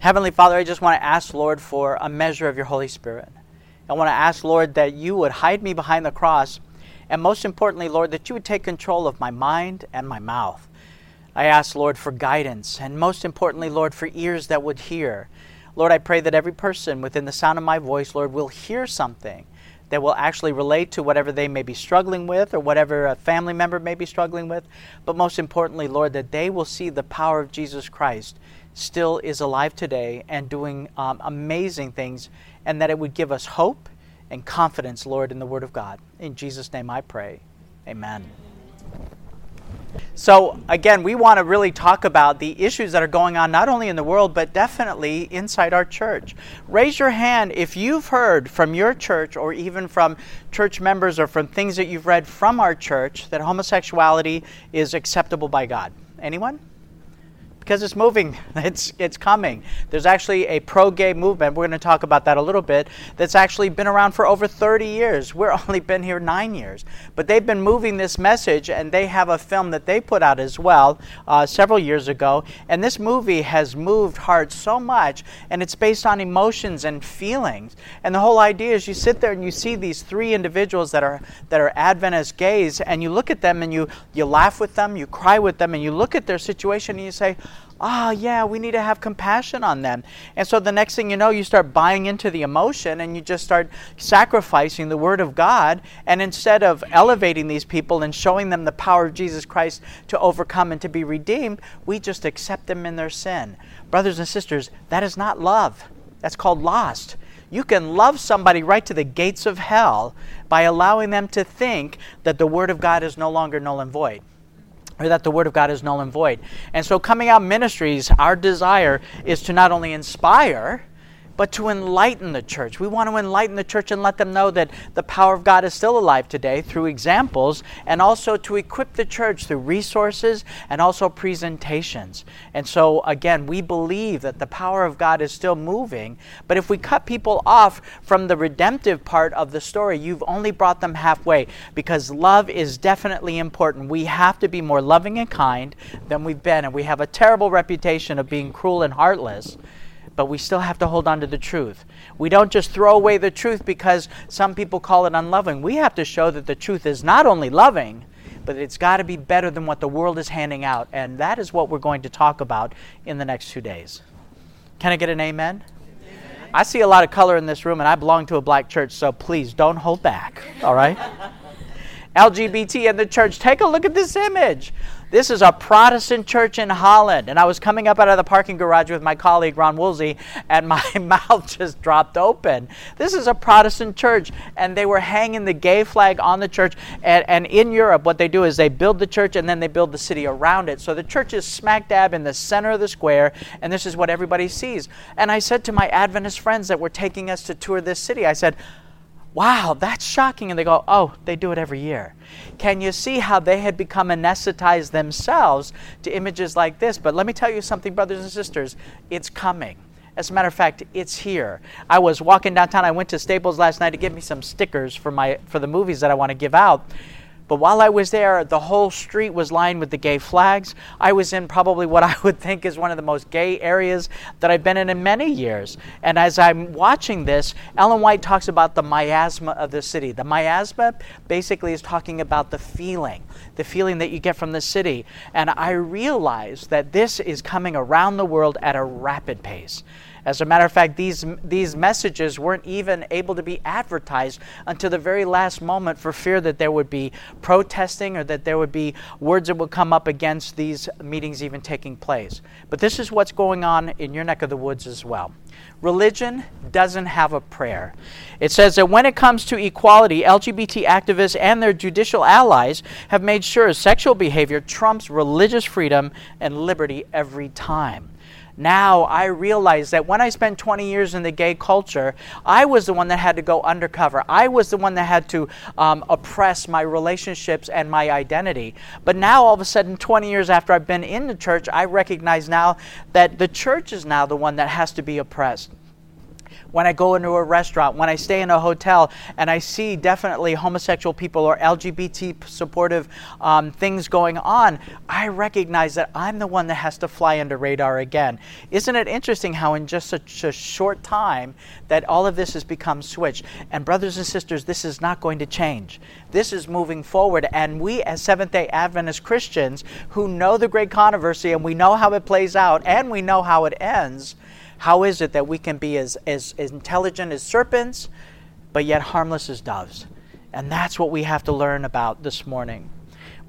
Heavenly Father, I just want to ask, Lord, for a measure of your Holy Spirit. I want to ask, Lord, that you would hide me behind the cross, and most importantly, Lord, that you would take control of my mind and my mouth. I ask, Lord, for guidance, and most importantly, Lord, for ears that would hear. Lord, I pray that every person within the sound of my voice, Lord, will hear something that will actually relate to whatever they may be struggling with or whatever a family member may be struggling with. But most importantly, Lord, that they will see the power of Jesus Christ still is alive today and doing um, amazing things, and that it would give us hope and confidence, Lord, in the Word of God. In Jesus' name I pray. Amen. So, again, we want to really talk about the issues that are going on not only in the world, but definitely inside our church. Raise your hand if you've heard from your church or even from church members or from things that you've read from our church that homosexuality is acceptable by God. Anyone? Because it's moving. It's it's coming. There's actually a pro-gay movement. We're going to talk about that a little bit. That's actually been around for over 30 years. We're only been here nine years, but they've been moving this message, and they have a film that they put out as well uh, several years ago. And this movie has moved hearts so much, and it's based on emotions and feelings. And the whole idea is you sit there and you see these three individuals that are that are Adventist gays, and you look at them and you you laugh with them, you cry with them, and you look at their situation and you say oh, yeah, we need to have compassion on them. And so the next thing you know, you start buying into the emotion and you just start sacrificing the Word of God. And instead of elevating these people and showing them the power of Jesus Christ to overcome and to be redeemed, we just accept them in their sin. Brothers and sisters, that is not love. That's called lost. You can love somebody right to the gates of hell by allowing them to think that the Word of God is no longer null and void or that the Word of God is null and void. And so, coming out ministries, our desire is to not only inspire, but to enlighten the church. We want to enlighten the church and let them know that the power of God is still alive today through examples and also to equip the church through resources and also presentations. And so, again, we believe that the power of God is still moving, but if we cut people off from the redemptive part of the story, you've only brought them halfway because love is definitely important. We have to be more loving and kind than we've been, and we have a terrible reputation of being cruel and heartless but we still have to hold on to the truth. We don't just throw away the truth because some people call it unloving. We have to show that the truth is not only loving, but it's got to be better than what the world is handing out. And that is what we're going to talk about in the next two days. Can I get an amen? amen. I see a lot of color in this room, and I belong to a black church, so please don't hold back, all right? LGBT and the church, take a look at this image. This is a Protestant church in Holland. And I was coming up out of the parking garage with my colleague, Ron Woolsey, and my mouth just dropped open. This is a Protestant church, and they were hanging the gay flag on the church. And, and in Europe, what they do is they build the church and then they build the city around it. So the church is smack dab in the center of the square, and this is what everybody sees. And I said to my Adventist friends that were taking us to tour this city, I said, Wow, that's shocking. And they go, Oh, they do it every year. Can you see how they had become anesthetized themselves to images like this? But let me tell you something, brothers and sisters, it's coming. As a matter of fact, it's here. I was walking downtown. I went to Staples last night to get me some stickers for my for the movies that I want to give out. But while I was there, the whole street was lined with the gay flags. I was in probably what I would think is one of the most gay areas that I've been in in many years. And as I'm watching this, Ellen White talks about the miasma of the city. The miasma basically is talking about the feeling, the feeling that you get from the city. And I realize that this is coming around the world at a rapid pace. As a matter of fact, these, these messages weren't even able to be advertised until the very last moment for fear that there would be protesting or that there would be words that would come up against these meetings even taking place. But this is what's going on in your neck of the woods as well. Religion doesn't have a prayer. It says that when it comes to equality, LGBT activists and their judicial allies have made sure sexual behavior trumps religious freedom and liberty every time now I realize that when I spent 20 years in the gay culture, I was the one that had to go undercover. I was the one that had to um, oppress my relationships and my identity. But now, all of a sudden, 20 years after I've been in the church, I recognize now that the church is now the one that has to be oppressed. When I go into a restaurant, when I stay in a hotel, and I see definitely homosexual people or LGBT supportive um, things going on, I recognize that I'm the one that has to fly under radar again. Isn't it interesting how in just such a short time that all of this has become switched? And brothers and sisters, this is not going to change. This is moving forward, and we as Seventh Day Adventist Christians who know the great controversy and we know how it plays out and we know how it ends how is it that we can be as, as, as intelligent as serpents, but yet harmless as doves? And that's what we have to learn about this morning.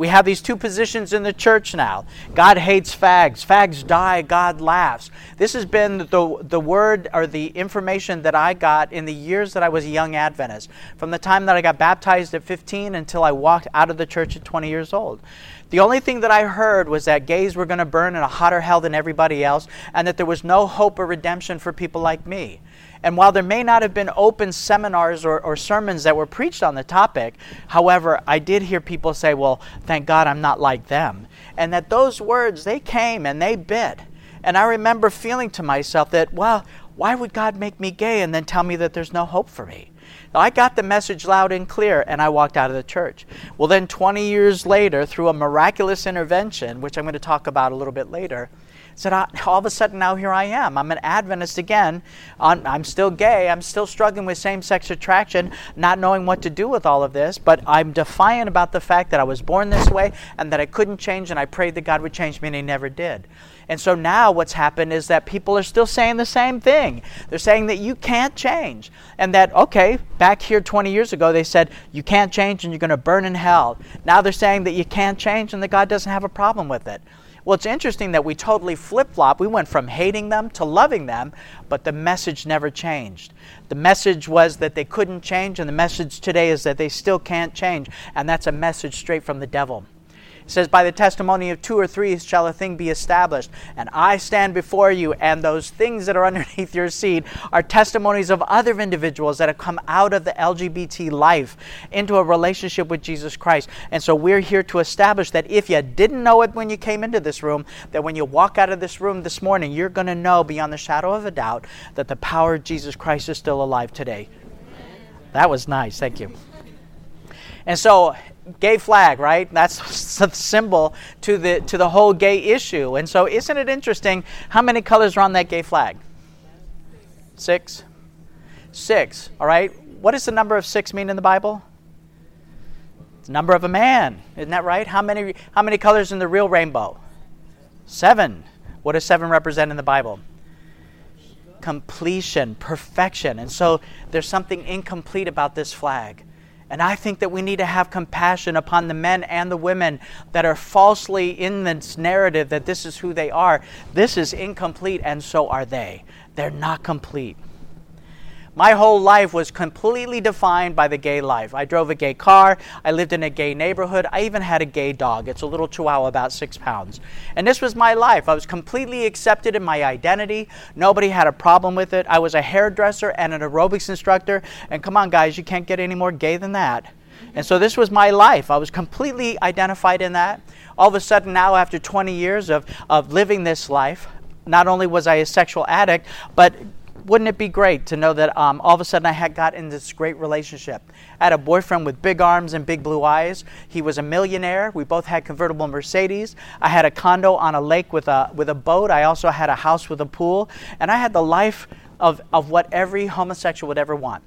We have these two positions in the church now. God hates fags. Fags die, God laughs. This has been the, the word or the information that I got in the years that I was a young Adventist, from the time that I got baptized at 15 until I walked out of the church at 20 years old. The only thing that I heard was that gays were going to burn in a hotter hell than everybody else, and that there was no hope or redemption for people like me. And while there may not have been open seminars or, or, sermons that were preached on the topic, however, I did hear people say, Well, thank God I'm not like them. And that those words, they came and they bit. And I remember feeling to myself that, well, why would God make me gay and then tell me that there's no hope for me? I got the message loud and clear, and I walked out of the church. Well, then 20 years later, through a miraculous intervention, which I'm going to talk about a little bit later, said, all of a sudden now here I am. I'm an Adventist again. I'm still gay. I'm still struggling with same sex attraction, not knowing what to do with all of this. But I'm defiant about the fact that I was born this way and that I couldn't change, and I prayed that God would change me, and He never did. And so now what's happened is that people are still saying the same thing. They're saying that you can't change. And that, okay, back here 20 years ago, they said you can't change and you're going to burn in hell. Now they're saying that you can't change and that God doesn't have a problem with it. Well, it's interesting that we totally flip flop. We went from hating them to loving them, but the message never changed. The message was that they couldn't change, and the message today is that they still can't change. And that's a message straight from the devil. It says, By the testimony of two or three shall a thing be established. And I stand before you, and those things that are underneath your seat are testimonies of other individuals that have come out of the LGBT life into a relationship with Jesus Christ. And so we're here to establish that if you didn't know it when you came into this room, that when you walk out of this room this morning, you're going to know beyond the shadow of a doubt that the power of Jesus Christ is still alive today. That was nice. Thank you. And so gay flag, right? That's the symbol to the to the whole gay issue. And so isn't it interesting how many colors are on that gay flag? 6. 6, all right? What does the number of 6 mean in the Bible? The number of a man. Isn't that right? How many how many colors in the real rainbow? 7. What does 7 represent in the Bible? Completion, perfection. And so there's something incomplete about this flag. And I think that we need to have compassion upon the men and the women that are falsely in this narrative that this is who they are. This is incomplete, and so are they. They're not complete. My whole life was completely defined by the gay life. I drove a gay car. I lived in a gay neighborhood. I even had a gay dog. It's a little chihuahua about six pounds. And this was my life. I was completely accepted in my identity. Nobody had a problem with it. I was a hairdresser and an aerobics instructor. And come on, guys, you can't get any more gay than that. And so this was my life. I was completely identified in that. All of a sudden, now, after 20 years of, of living this life, not only was I a sexual addict, but wouldn't it be great to know that um, all of a sudden I had got in this great relationship? I had a boyfriend with big arms and big blue eyes. He was a millionaire. We both had convertible Mercedes. I had a condo on a lake with a, with a boat. I also had a house with a pool. And I had the life of, of what every homosexual would ever want.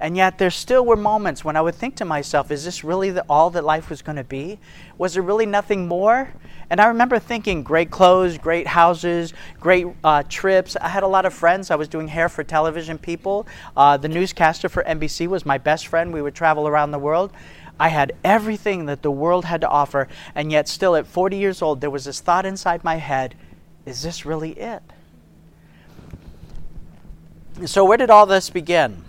And yet, there still were moments when I would think to myself, is this really the, all that life was going to be? Was there really nothing more? And I remember thinking great clothes, great houses, great uh, trips. I had a lot of friends. I was doing hair for television people. Uh, the newscaster for NBC was my best friend. We would travel around the world. I had everything that the world had to offer. And yet, still at 40 years old, there was this thought inside my head is this really it? So, where did all this begin?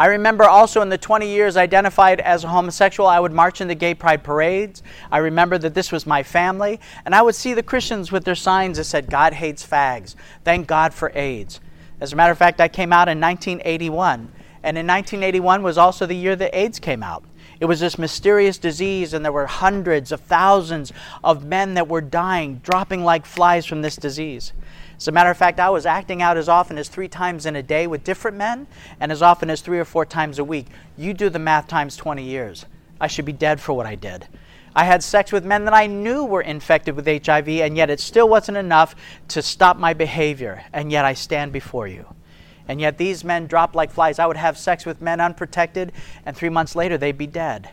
I remember also in the 20 years identified as a homosexual, I would march in the gay pride parades. I remember that this was my family. And I would see the Christians with their signs that said, God hates fags. Thank God for AIDS. As a matter of fact, I came out in 1981. And in 1981 was also the year that AIDS came out. It was this mysterious disease, and there were hundreds of thousands of men that were dying, dropping like flies from this disease. As a matter of fact, I was acting out as often as three times in a day with different men, and as often as three or four times a week. You do the math times 20 years. I should be dead for what I did. I had sex with men that I knew were infected with HIV, and yet it still wasn't enough to stop my behavior, and yet I stand before you. And yet these men drop like flies. I would have sex with men unprotected, and three months later they'd be dead.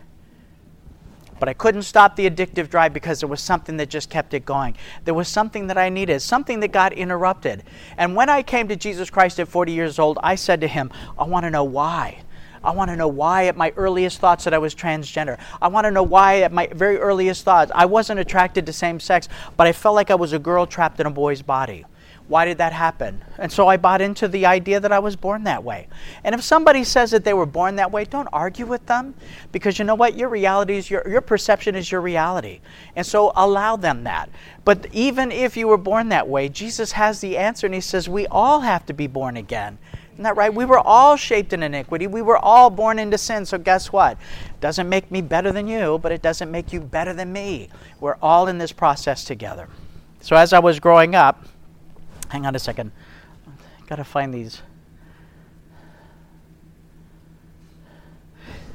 But I couldn't stop the addictive drive because there was something that just kept it going. There was something that I needed, something that got interrupted. And when I came to Jesus Christ at 40 years old, I said to him, I want to know why. I want to know why at my earliest thoughts that I was transgender. I want to know why at my very earliest thoughts I wasn't attracted to same sex, but I felt like I was a girl trapped in a boy's body. Why did that happen? And so I bought into the idea that I was born that way. And if somebody says that they were born that way, don't argue with them because you know what? Your reality is your, your perception is your reality. And so allow them that. But even if you were born that way, Jesus has the answer and he says we all have to be born again. Isn't that right? We were all shaped in iniquity. We were all born into sin. So guess what? Doesn't make me better than you, but it doesn't make you better than me. We're all in this process together. So as I was growing up, Hang on a second. Got to find these.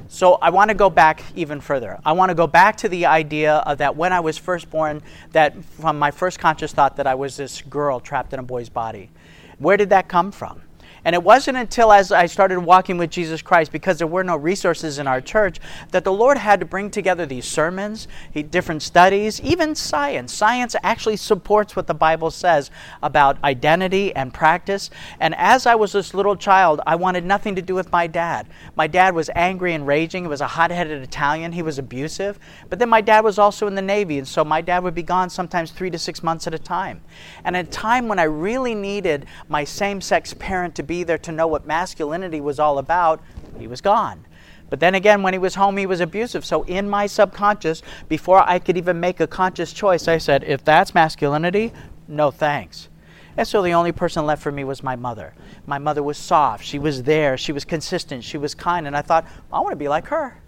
So I want to go back even further. I want to go back to the idea of that when I was first born, that from my first conscious thought that I was this girl trapped in a boy's body. Where did that come from? And it wasn't until as I started walking with Jesus Christ, because there were no resources in our church, that the Lord had to bring together these sermons, different studies, even science. Science actually supports what the Bible says about identity and practice. And as I was this little child, I wanted nothing to do with my dad. My dad was angry and raging. He was a hot headed Italian. He was abusive. But then my dad was also in the Navy, and so my dad would be gone sometimes three to six months at a time. And at a time when I really needed my same sex parent to be be there to know what masculinity was all about, he was gone. But then again, when he was home, he was abusive. So in my subconscious, before I could even make a conscious choice, I said, if that's masculinity, no thanks. And so the only person left for me was my mother. My mother was soft. She was there. She was consistent. She was kind. And I thought, I want to be like her.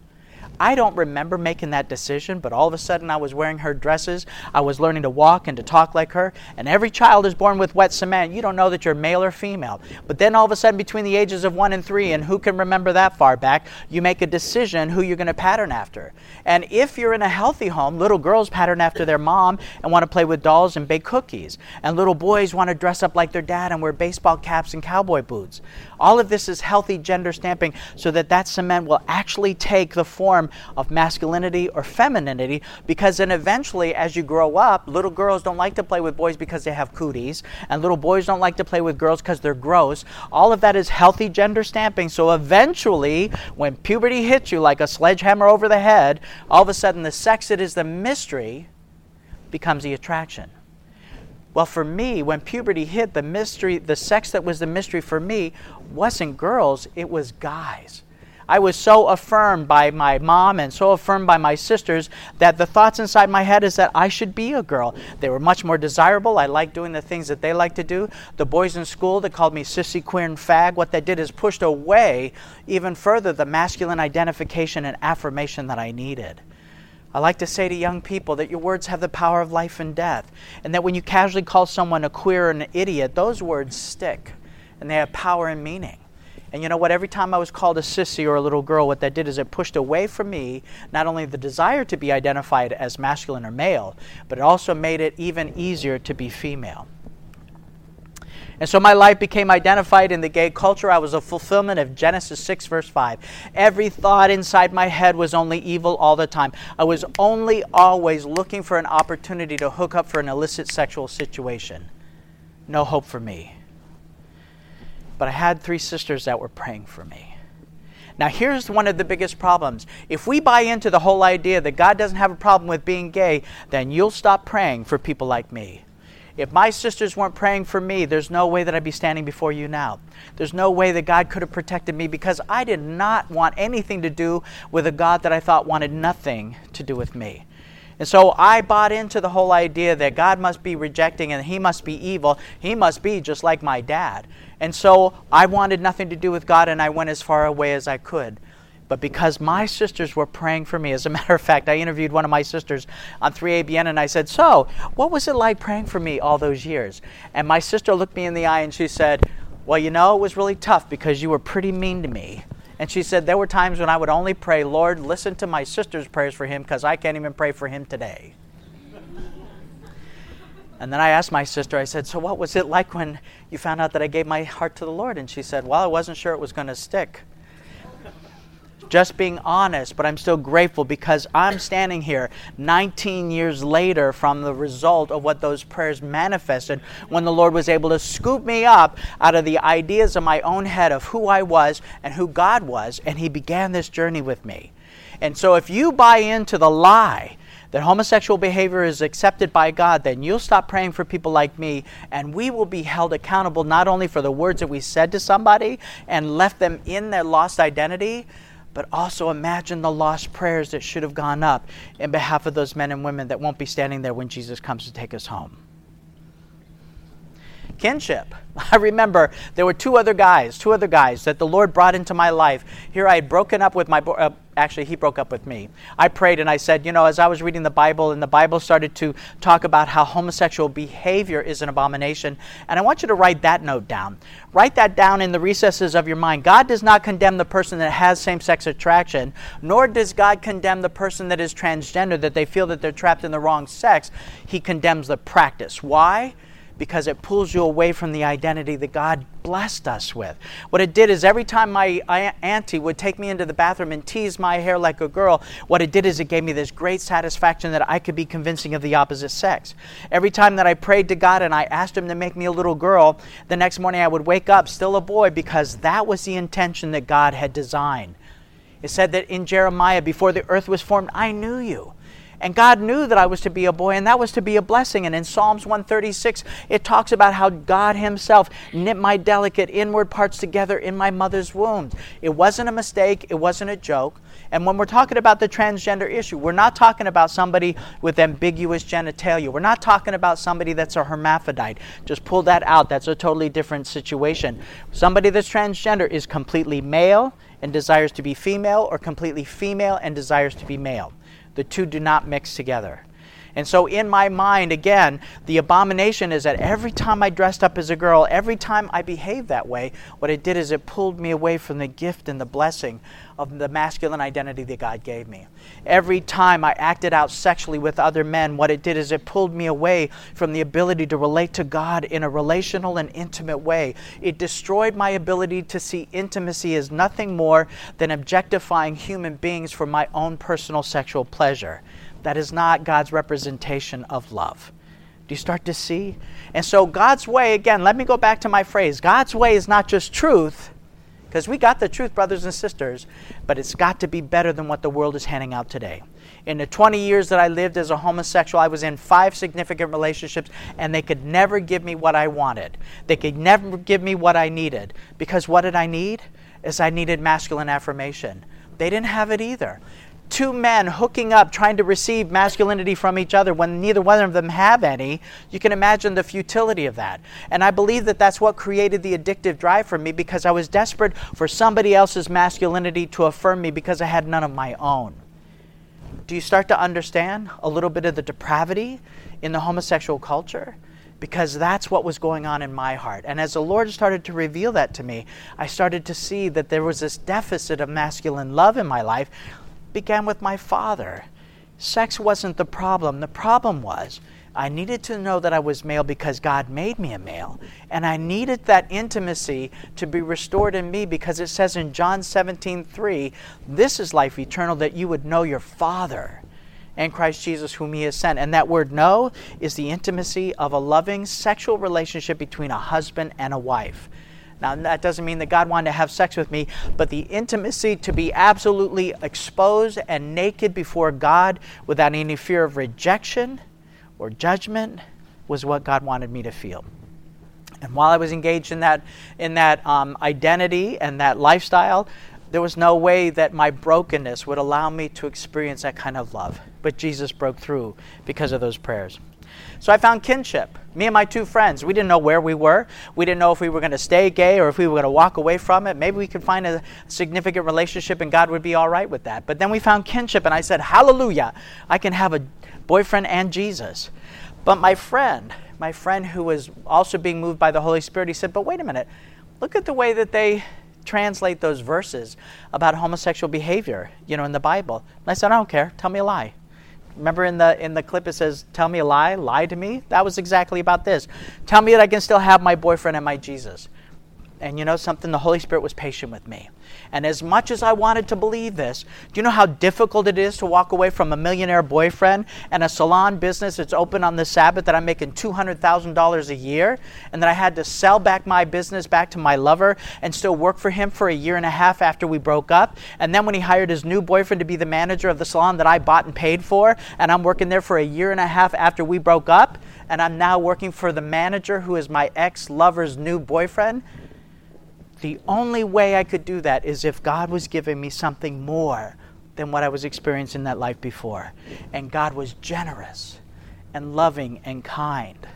I don't remember making that decision, but all of a sudden I was wearing her dresses. I was learning to walk and to talk like her. And every child is born with wet cement. You don't know that you're male or female. But then all of a sudden, between the ages of one and three, and who can remember that far back, you make a decision who you're going to pattern after. And if you're in a healthy home, little girls pattern after their mom and want to play with dolls and bake cookies. And little boys want to dress up like their dad and wear baseball caps and cowboy boots. All of this is healthy gender stamping so that that cement will actually take the form of masculinity or femininity because then eventually as you grow up, little girls don't like to play with boys because they have cooties and little boys don't like to play with girls because they're gross. All of that is healthy gender stamping. So eventually when puberty hits you like a sledgehammer over the head, all of a sudden the sex that is the mystery becomes the attraction. Well, for me, when puberty hit, the mystery, the sex that was the mystery for me wasn't girls, it was guys. I was so affirmed by my mom and so affirmed by my sisters that the thoughts inside my head is that I should be a girl. They were much more desirable. I liked doing the things that they liked to do. The boys in school that called me sissy, queer, and fag, what they did is pushed away even further the masculine identification and affirmation that I needed. I like to say to young people that your words have the power of life and death, and that when you casually call someone a queer and an idiot, those words stick, and they have power and meaning. And you know what? Every time I was called a sissy or a little girl, what that did is it pushed away from me not only the desire to be identified as masculine or male, but it also made it even easier to be female. And so my life became identified in the gay culture. I was a fulfillment of Genesis 6, verse 5. Every thought inside my head was only evil all the time. I was only always looking for an opportunity to hook up for an illicit sexual situation. No hope for me. But I had three sisters that were praying for me. Now, here's one of the biggest problems. If we buy into the whole idea that God doesn't have a problem with being gay, then you'll stop praying for people like me. If my sisters weren't praying for me, there's no way that I'd be standing before you now. There's no way that God could have protected me because I did not want anything to do with a God that I thought wanted nothing to do with me. And so I bought into the whole idea that God must be rejecting and he must be evil. He must be just like my dad. And so I wanted nothing to do with God and I went as far away as I could. But because my sisters were praying for me, as a matter of fact, I interviewed one of my sisters on 3ABN and I said, So, what was it like praying for me all those years? And my sister looked me in the eye and she said, Well, you know, it was really tough because you were pretty mean to me. And she said, There were times when I would only pray, Lord, listen to my sister's prayers for him because I can't even pray for him today. And then I asked my sister, I said, So what was it like when you found out that I gave my heart to the Lord? And she said, Well, I wasn't sure it was going to stick. Just being honest, but I'm still grateful because I'm standing here 19 years later from the result of what those prayers manifested when the Lord was able to scoop me up out of the ideas of my own head of who I was and who God was, and He began this journey with me. And so if you buy into the lie, that homosexual behavior is accepted by God, then you'll stop praying for people like me, and we will be held accountable not only for the words that we said to somebody and left them in their lost identity, but also imagine the lost prayers that should have gone up in behalf of those men and women that won't be standing there when Jesus comes to take us home. Kinship. I remember there were two other guys, two other guys that the Lord brought into my life. Here I had broken up with my, uh, actually, he broke up with me. I prayed and I said, you know, as I was reading the Bible and the Bible started to talk about how homosexual behavior is an abomination, and I want you to write that note down. Write that down in the recesses of your mind. God does not condemn the person that has same sex attraction, nor does God condemn the person that is transgender, that they feel that they're trapped in the wrong sex. He condemns the practice. Why? Because it pulls you away from the identity that God blessed us with. What it did is every time my auntie would take me into the bathroom and tease my hair like a girl, what it did is it gave me this great satisfaction that I could be convincing of the opposite sex. Every time that I prayed to God and I asked Him to make me a little girl, the next morning I would wake up still a boy because that was the intention that God had designed. It said that in Jeremiah, before the earth was formed, I knew you. And God knew that I was to be a boy, and that was to be a blessing. And in Psalms 136, it talks about how God Himself knit my delicate inward parts together in my mother's womb. It wasn't a mistake, it wasn't a joke. And when we're talking about the transgender issue, we're not talking about somebody with ambiguous genitalia. We're not talking about somebody that's a hermaphrodite. Just pull that out. That's a totally different situation. Somebody that's transgender is completely male and desires to be female, or completely female and desires to be male. The two do not mix together. And so, in my mind, again, the abomination is that every time I dressed up as a girl, every time I behaved that way, what it did is it pulled me away from the gift and the blessing of the masculine identity that God gave me. Every time I acted out sexually with other men, what it did is it pulled me away from the ability to relate to God in a relational and intimate way. It destroyed my ability to see intimacy as nothing more than objectifying human beings for my own personal sexual pleasure. That is not God's representation of love. Do you start to see? And so, God's way, again, let me go back to my phrase God's way is not just truth, because we got the truth, brothers and sisters, but it's got to be better than what the world is handing out today. In the 20 years that I lived as a homosexual, I was in five significant relationships, and they could never give me what I wanted. They could never give me what I needed. Because what did I need? Is I needed masculine affirmation. They didn't have it either two men hooking up trying to receive masculinity from each other when neither one of them have any. You can imagine the futility of that. And i believe that that's what created the addictive drive for me because i was desperate for somebody else's masculinity to affirm me because i had none of my own. Do you start to understand a little bit of the depravity in the homosexual culture? Because that's what was going on in my heart. And as the Lord started to reveal that to me, I started to see that there was this deficit of masculine love in my life began with my father. Sex wasn't the problem. The problem was I needed to know that I was male because God made me a male. And I needed that intimacy to be restored in me because it says in John 17 3, this is life eternal, that you would know your Father and Christ Jesus, whom He has sent. And that word know is the intimacy of a loving sexual relationship between a husband and a wife. Now, that doesn't mean that God wanted to have sex with me, but the intimacy to be absolutely exposed and naked before God without any fear of rejection or judgment was what God wanted me to feel. And while I was engaged in that, in that um, identity and that lifestyle, there was no way that my brokenness would allow me to experience that kind of love. But Jesus broke through because of those prayers. So I found kinship. Me and my two friends, we didn't know where we were. We didn't know if we were going to stay gay or if we were going to walk away from it. Maybe we could find a significant relationship and God would be all right with that. But then we found kinship, and I said, Hallelujah, I can have a boyfriend and Jesus. But my friend, my friend who was also being moved by the Holy Spirit, he said, But wait a minute, look at the way that they translate those verses about homosexual behavior, you know, in the Bible. And I said, I don't care. Tell me a lie. Remember in the in the clip it says, "Tell me a lie, lie to me." That was exactly about this. Tell me that I can still have my boyfriend and my Jesus. And you know something? The Holy Spirit was patient with me. And as much as I wanted to believe this, do you know how difficult it is to walk away from a millionaire boyfriend and a salon business that's open on the Sabbath that I'm making $200,000 a year? And that I had to sell back my business back to my lover and still work for him for a year and a half after we broke up. And then when he hired his new boyfriend to be the manager of the salon that I bought and paid for, and I'm working there for a year and a half after we broke up, and I'm now working for the manager who is my ex lover's new boyfriend the only way I could do that is if God was giving me something more than what I was experiencing in that life before. And God was generous and loving and kind.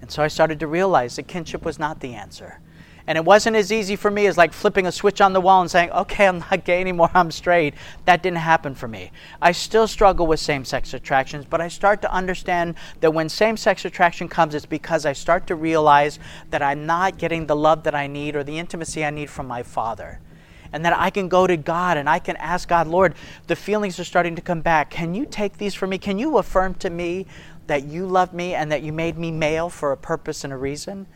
And so I started to realize that kinship was not the answer. And it wasn't as easy for me as like flipping a switch on the wall and saying, okay, I'm not gay anymore, I'm straight. That didn't happen for me. I still struggle with same sex attractions, but I start to understand that when same sex attraction comes, it's because I start to realize that I'm not getting the love that I need or the intimacy I need from my father. And that I can go to God and I can ask God, Lord, the feelings are starting to come back. Can you take these from me? Can you affirm to me that you love me and that you made me male for a purpose and a reason?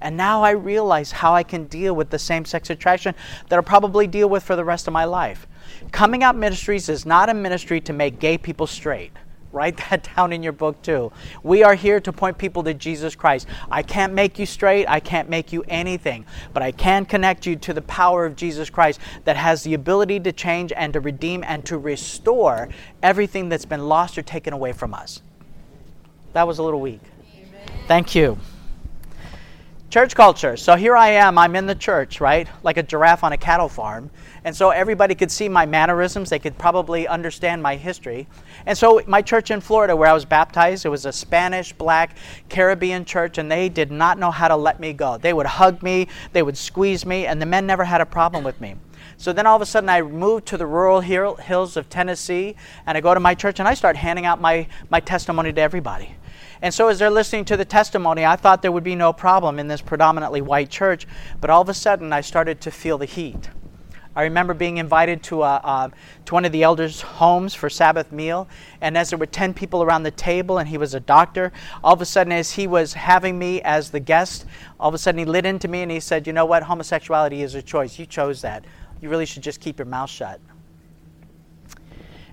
And now I realize how I can deal with the same sex attraction that I'll probably deal with for the rest of my life. Coming Out Ministries is not a ministry to make gay people straight. Write that down in your book too. We are here to point people to Jesus Christ. I can't make you straight, I can't make you anything, but I can connect you to the power of Jesus Christ that has the ability to change and to redeem and to restore everything that's been lost or taken away from us. That was a little weak. Amen. Thank you. Church culture. So here I am, I'm in the church, right? Like a giraffe on a cattle farm. And so everybody could see my mannerisms, they could probably understand my history. And so my church in Florida, where I was baptized, it was a Spanish, black, Caribbean church, and they did not know how to let me go. They would hug me, they would squeeze me, and the men never had a problem with me. So then all of a sudden I moved to the rural hills of Tennessee, and I go to my church and I start handing out my, my testimony to everybody. And so, as they're listening to the testimony, I thought there would be no problem in this predominantly white church, but all of a sudden I started to feel the heat. I remember being invited to, a, uh, to one of the elders' homes for Sabbath meal, and as there were 10 people around the table, and he was a doctor, all of a sudden, as he was having me as the guest, all of a sudden he lit into me and he said, You know what? Homosexuality is a choice. You chose that. You really should just keep your mouth shut.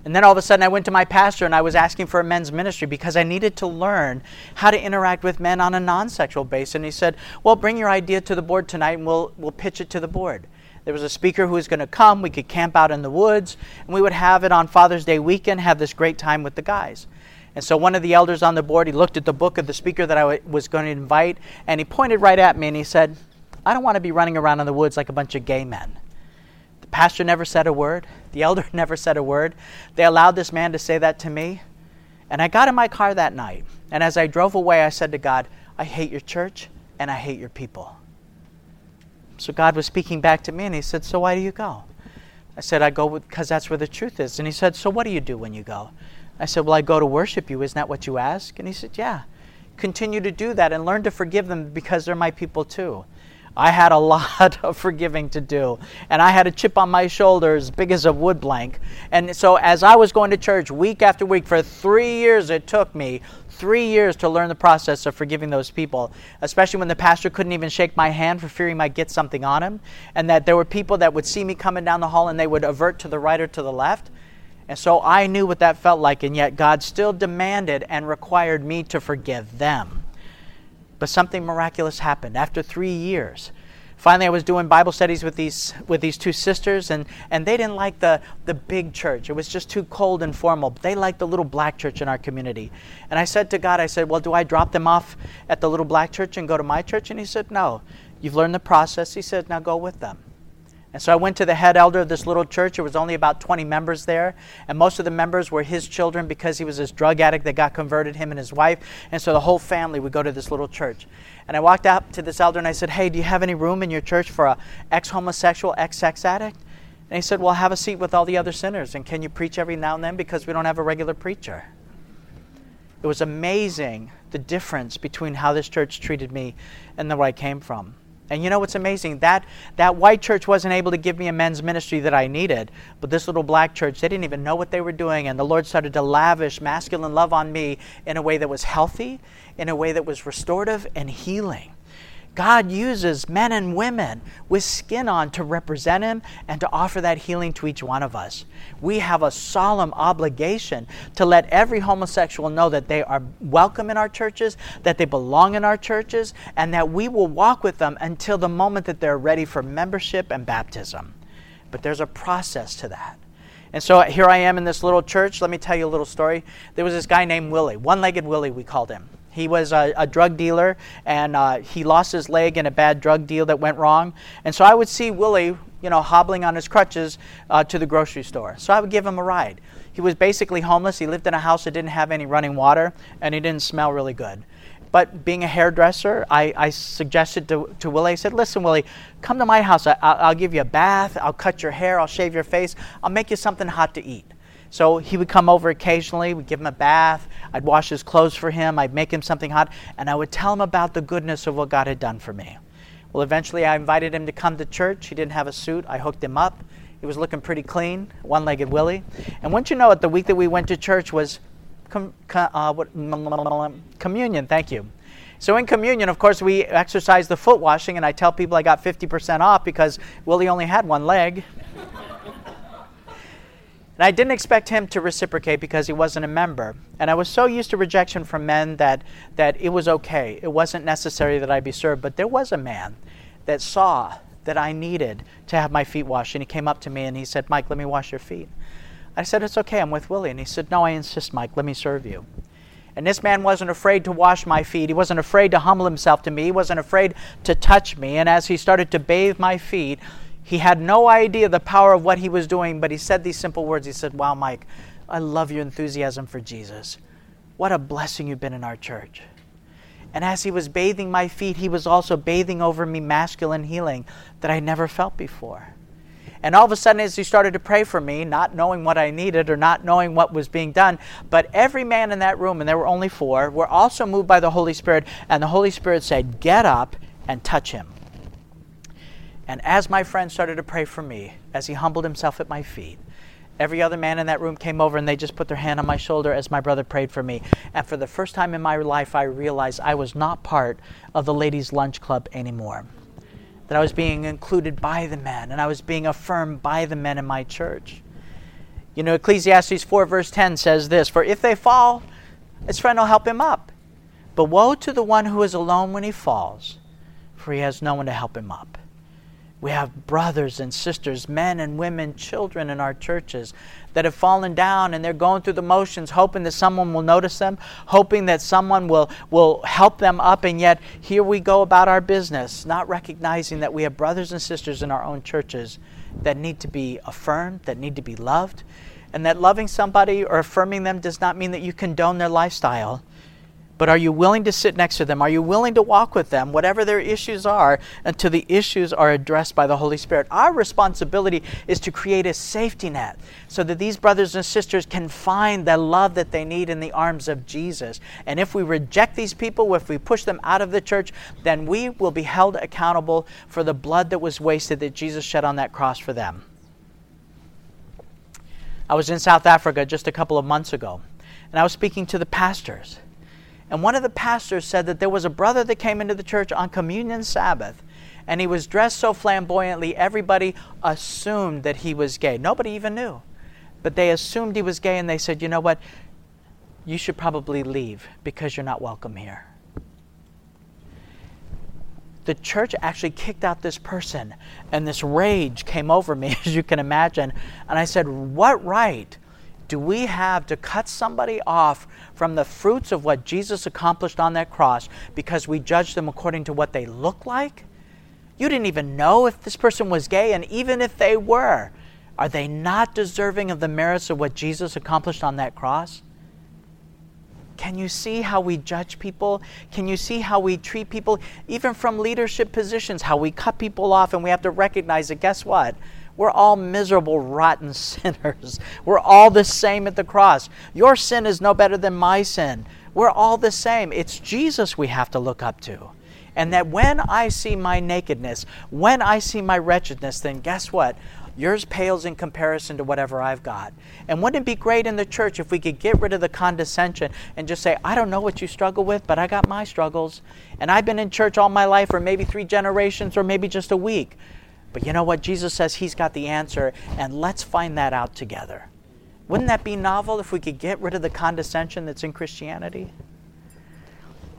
And then all of a sudden, I went to my pastor and I was asking for a men's ministry because I needed to learn how to interact with men on a non sexual basis. And he said, Well, bring your idea to the board tonight and we'll, we'll pitch it to the board. There was a speaker who was going to come. We could camp out in the woods and we would have it on Father's Day weekend, have this great time with the guys. And so one of the elders on the board, he looked at the book of the speaker that I w- was going to invite and he pointed right at me and he said, I don't want to be running around in the woods like a bunch of gay men. Pastor never said a word. The elder never said a word. They allowed this man to say that to me. And I got in my car that night. And as I drove away, I said to God, I hate your church and I hate your people. So God was speaking back to me and He said, So why do you go? I said, I go because that's where the truth is. And He said, So what do you do when you go? I said, Well, I go to worship you. Isn't that what you ask? And He said, Yeah. Continue to do that and learn to forgive them because they're my people too. I had a lot of forgiving to do. And I had a chip on my shoulder as big as a wood blank. And so, as I was going to church week after week, for three years it took me, three years to learn the process of forgiving those people, especially when the pastor couldn't even shake my hand for fear he might get something on him. And that there were people that would see me coming down the hall and they would avert to the right or to the left. And so I knew what that felt like, and yet God still demanded and required me to forgive them. But something miraculous happened after three years. Finally, I was doing Bible studies with these with these two sisters, and, and they didn't like the, the big church. It was just too cold and formal. They liked the little black church in our community. And I said to God, I said, Well, do I drop them off at the little black church and go to my church? And He said, No. You've learned the process. He said, Now go with them. And so I went to the head elder of this little church. There was only about 20 members there, and most of the members were his children because he was this drug addict that got converted, him and his wife. And so the whole family would go to this little church. And I walked up to this elder and I said, Hey, do you have any room in your church for a ex homosexual, ex sex addict? And he said, Well, have a seat with all the other sinners. And can you preach every now and then? Because we don't have a regular preacher. It was amazing the difference between how this church treated me and where I came from. And you know what's amazing? That, that white church wasn't able to give me a men's ministry that I needed. But this little black church, they didn't even know what they were doing. And the Lord started to lavish masculine love on me in a way that was healthy, in a way that was restorative and healing. God uses men and women with skin on to represent Him and to offer that healing to each one of us. We have a solemn obligation to let every homosexual know that they are welcome in our churches, that they belong in our churches, and that we will walk with them until the moment that they're ready for membership and baptism. But there's a process to that. And so here I am in this little church. Let me tell you a little story. There was this guy named Willie, one legged Willie, we called him. He was a, a drug dealer, and uh, he lost his leg in a bad drug deal that went wrong. And so I would see Willie, you know, hobbling on his crutches uh, to the grocery store. So I would give him a ride. He was basically homeless. He lived in a house that didn't have any running water, and he didn't smell really good. But being a hairdresser, I, I suggested to, to Willie, I said, Listen, Willie, come to my house. I, I'll give you a bath. I'll cut your hair. I'll shave your face. I'll make you something hot to eat. So he would come over occasionally, we'd give him a bath, I'd wash his clothes for him, I'd make him something hot, and I would tell him about the goodness of what God had done for me. Well, eventually I invited him to come to church. He didn't have a suit. I hooked him up. He was looking pretty clean, one legged Willie. And once you know it, the week that we went to church was com- uh, what, communion. Thank you. So in communion, of course, we exercise the foot washing, and I tell people I got 50% off because Willie only had one leg. And I didn't expect him to reciprocate because he wasn't a member. And I was so used to rejection from men that, that it was okay. It wasn't necessary that I be served. But there was a man that saw that I needed to have my feet washed. And he came up to me and he said, Mike, let me wash your feet. I said, It's okay, I'm with Willie. And he said, No, I insist, Mike, let me serve you. And this man wasn't afraid to wash my feet. He wasn't afraid to humble himself to me. He wasn't afraid to touch me. And as he started to bathe my feet, he had no idea the power of what he was doing, but he said these simple words. He said, Wow, Mike, I love your enthusiasm for Jesus. What a blessing you've been in our church. And as he was bathing my feet, he was also bathing over me masculine healing that I never felt before. And all of a sudden, as he started to pray for me, not knowing what I needed or not knowing what was being done, but every man in that room, and there were only four, were also moved by the Holy Spirit. And the Holy Spirit said, Get up and touch him. And as my friend started to pray for me, as he humbled himself at my feet, every other man in that room came over and they just put their hand on my shoulder as my brother prayed for me. And for the first time in my life, I realized I was not part of the ladies' lunch club anymore. That I was being included by the men and I was being affirmed by the men in my church. You know, Ecclesiastes 4, verse 10 says this For if they fall, his friend will help him up. But woe to the one who is alone when he falls, for he has no one to help him up. We have brothers and sisters, men and women, children in our churches that have fallen down and they're going through the motions, hoping that someone will notice them, hoping that someone will, will help them up, and yet here we go about our business, not recognizing that we have brothers and sisters in our own churches that need to be affirmed, that need to be loved, and that loving somebody or affirming them does not mean that you condone their lifestyle. But are you willing to sit next to them? Are you willing to walk with them, whatever their issues are, until the issues are addressed by the Holy Spirit? Our responsibility is to create a safety net so that these brothers and sisters can find the love that they need in the arms of Jesus. And if we reject these people, if we push them out of the church, then we will be held accountable for the blood that was wasted that Jesus shed on that cross for them. I was in South Africa just a couple of months ago, and I was speaking to the pastors. And one of the pastors said that there was a brother that came into the church on Communion Sabbath, and he was dressed so flamboyantly, everybody assumed that he was gay. Nobody even knew. But they assumed he was gay, and they said, you know what? You should probably leave because you're not welcome here. The church actually kicked out this person, and this rage came over me, as you can imagine. And I said, What right do we have to cut somebody off from the fruits of what Jesus accomplished on that cross because we judge them according to what they look like? You didn't even know if this person was gay, and even if they were, are they not deserving of the merits of what Jesus accomplished on that cross? Can you see how we judge people? Can you see how we treat people, even from leadership positions, how we cut people off and we have to recognize that guess what? We're all miserable, rotten sinners. We're all the same at the cross. Your sin is no better than my sin. We're all the same. It's Jesus we have to look up to. And that when I see my nakedness, when I see my wretchedness, then guess what? Yours pales in comparison to whatever I've got. And wouldn't it be great in the church if we could get rid of the condescension and just say, I don't know what you struggle with, but I got my struggles. And I've been in church all my life, or maybe three generations, or maybe just a week. But you know what? Jesus says He's got the answer, and let's find that out together. Wouldn't that be novel if we could get rid of the condescension that's in Christianity?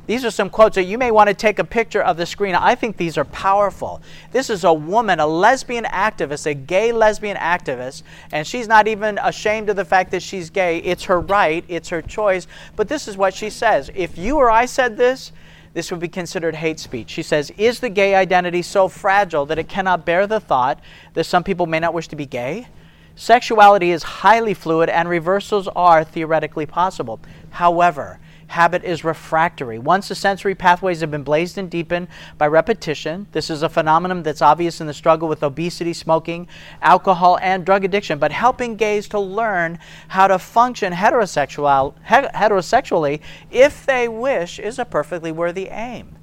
These are some quotes that you may want to take a picture of the screen. I think these are powerful. This is a woman, a lesbian activist, a gay lesbian activist, and she's not even ashamed of the fact that she's gay. It's her right, it's her choice. But this is what she says If you or I said this, this would be considered hate speech. She says, Is the gay identity so fragile that it cannot bear the thought that some people may not wish to be gay? Sexuality is highly fluid and reversals are theoretically possible. However, habit is refractory. Once the sensory pathways have been blazed and deepened by repetition, this is a phenomenon that's obvious in the struggle with obesity, smoking, alcohol, and drug addiction. But helping gays to learn how to function heterosexual, heterosexually if they wish is a perfectly worthy aim.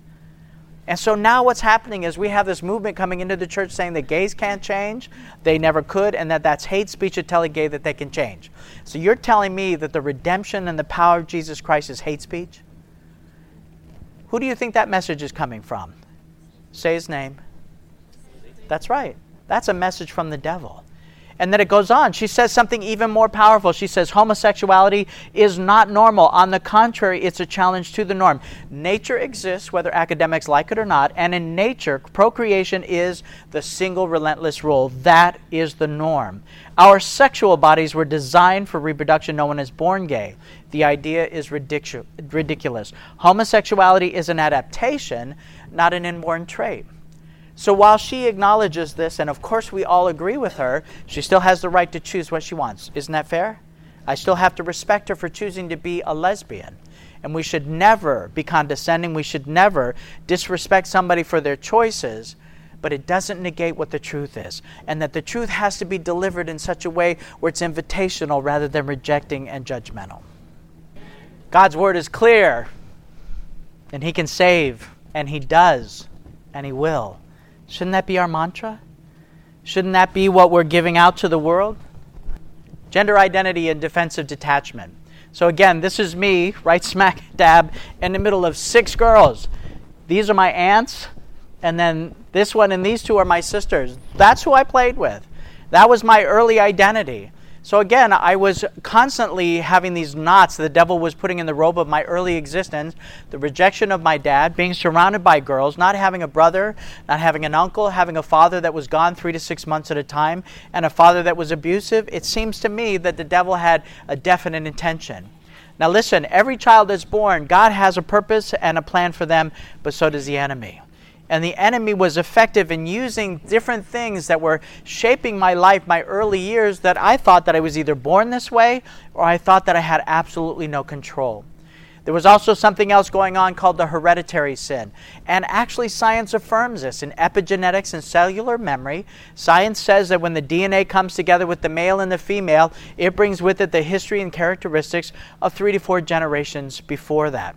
And so now what's happening is we have this movement coming into the church saying that gays can't change, they never could, and that that's hate speech to tell a gay that they can change. So you're telling me that the redemption and the power of Jesus Christ is hate speech? Who do you think that message is coming from? Say his name. That's right. That's a message from the devil. And then it goes on. She says something even more powerful. She says homosexuality is not normal. On the contrary, it's a challenge to the norm. Nature exists, whether academics like it or not, and in nature, procreation is the single relentless rule. That is the norm. Our sexual bodies were designed for reproduction. No one is born gay. The idea is ridicu- ridiculous. Homosexuality is an adaptation, not an inborn trait. So while she acknowledges this, and of course we all agree with her, she still has the right to choose what she wants. Isn't that fair? I still have to respect her for choosing to be a lesbian. And we should never be condescending. We should never disrespect somebody for their choices. But it doesn't negate what the truth is. And that the truth has to be delivered in such a way where it's invitational rather than rejecting and judgmental. God's word is clear. And He can save. And He does. And He will. Shouldn't that be our mantra? Shouldn't that be what we're giving out to the world? Gender identity and defensive detachment. So, again, this is me, right smack dab, in the middle of six girls. These are my aunts, and then this one and these two are my sisters. That's who I played with. That was my early identity. So again, I was constantly having these knots the devil was putting in the robe of my early existence the rejection of my dad, being surrounded by girls, not having a brother, not having an uncle, having a father that was gone three to six months at a time, and a father that was abusive. It seems to me that the devil had a definite intention. Now, listen, every child that's born, God has a purpose and a plan for them, but so does the enemy and the enemy was effective in using different things that were shaping my life my early years that i thought that i was either born this way or i thought that i had absolutely no control there was also something else going on called the hereditary sin. And actually, science affirms this. In epigenetics and cellular memory, science says that when the DNA comes together with the male and the female, it brings with it the history and characteristics of three to four generations before that.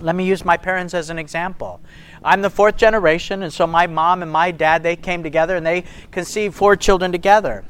Let me use my parents as an example. I'm the fourth generation, and so my mom and my dad, they came together and they conceived four children together.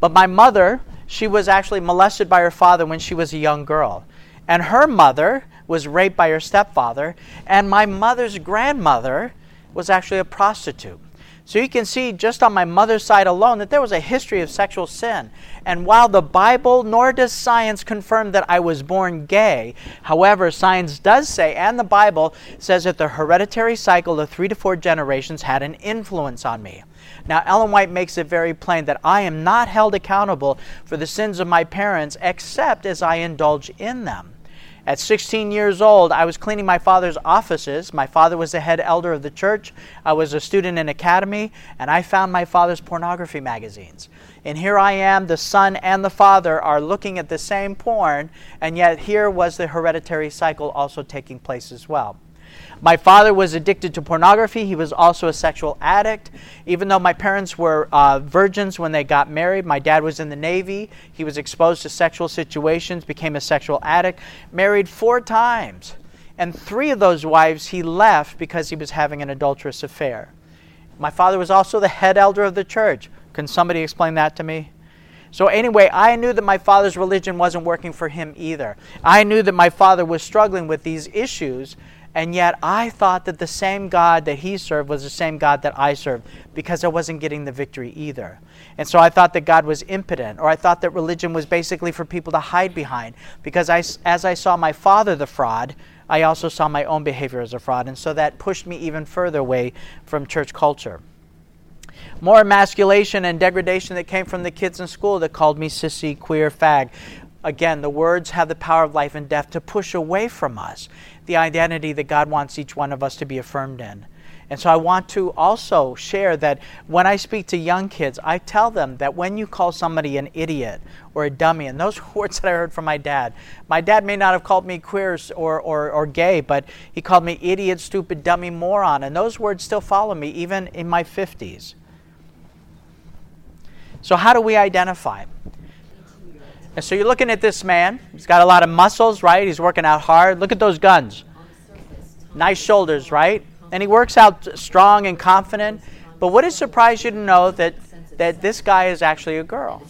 But my mother, she was actually molested by her father when she was a young girl. And her mother was raped by her stepfather, and my mother's grandmother was actually a prostitute. So you can see just on my mother's side alone that there was a history of sexual sin. And while the Bible nor does science confirm that I was born gay, however, science does say, and the Bible says that the hereditary cycle of three to four generations had an influence on me. Now, Ellen White makes it very plain that I am not held accountable for the sins of my parents except as I indulge in them. At 16 years old, I was cleaning my father's offices. My father was the head elder of the church. I was a student in academy, and I found my father's pornography magazines. And here I am, the son and the father are looking at the same porn, and yet here was the hereditary cycle also taking place as well. My father was addicted to pornography. He was also a sexual addict. Even though my parents were uh, virgins when they got married, my dad was in the Navy. He was exposed to sexual situations, became a sexual addict, married four times. And three of those wives he left because he was having an adulterous affair. My father was also the head elder of the church. Can somebody explain that to me? So, anyway, I knew that my father's religion wasn't working for him either. I knew that my father was struggling with these issues and yet I thought that the same God that he served was the same God that I served because I wasn't getting the victory either. And so I thought that God was impotent, or I thought that religion was basically for people to hide behind. Because I, as I saw my father the fraud, I also saw my own behavior as a fraud. And so that pushed me even further away from church culture. More emasculation and degradation that came from the kids in school that called me sissy, queer, fag. Again, the words have the power of life and death to push away from us the identity that God wants each one of us to be affirmed in. And so I want to also share that when I speak to young kids, I tell them that when you call somebody an idiot or a dummy, and those words that I heard from my dad, my dad may not have called me queer or, or, or gay, but he called me idiot, stupid, dummy, moron. And those words still follow me even in my 50s. So, how do we identify? And so you're looking at this man. He's got a lot of muscles, right? He's working out hard. Look at those guns. Nice shoulders, right? And he works out strong and confident. But would it surprise you to know that, that this guy is actually a girl?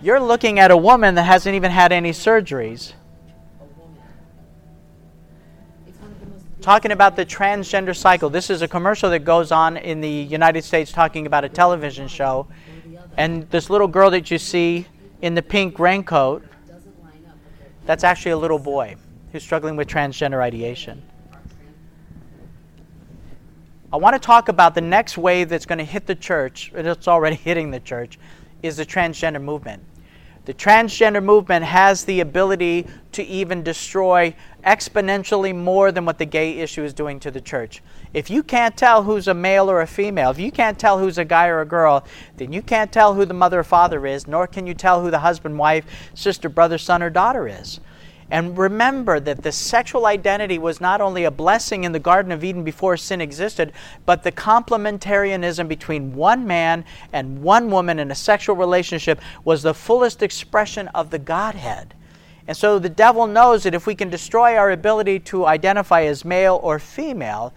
You're looking at a woman that hasn't even had any surgeries. Talking about the transgender cycle. This is a commercial that goes on in the United States talking about a television show. And this little girl that you see in the pink raincoat, that's actually a little boy who's struggling with transgender ideation. I want to talk about the next wave that's going to hit the church, and it's already hitting the church, is the transgender movement. The transgender movement has the ability to even destroy exponentially more than what the gay issue is doing to the church. If you can't tell who's a male or a female, if you can't tell who's a guy or a girl, then you can't tell who the mother or father is, nor can you tell who the husband, wife, sister, brother, son, or daughter is. And remember that the sexual identity was not only a blessing in the Garden of Eden before sin existed, but the complementarianism between one man and one woman in a sexual relationship was the fullest expression of the Godhead. And so the devil knows that if we can destroy our ability to identify as male or female,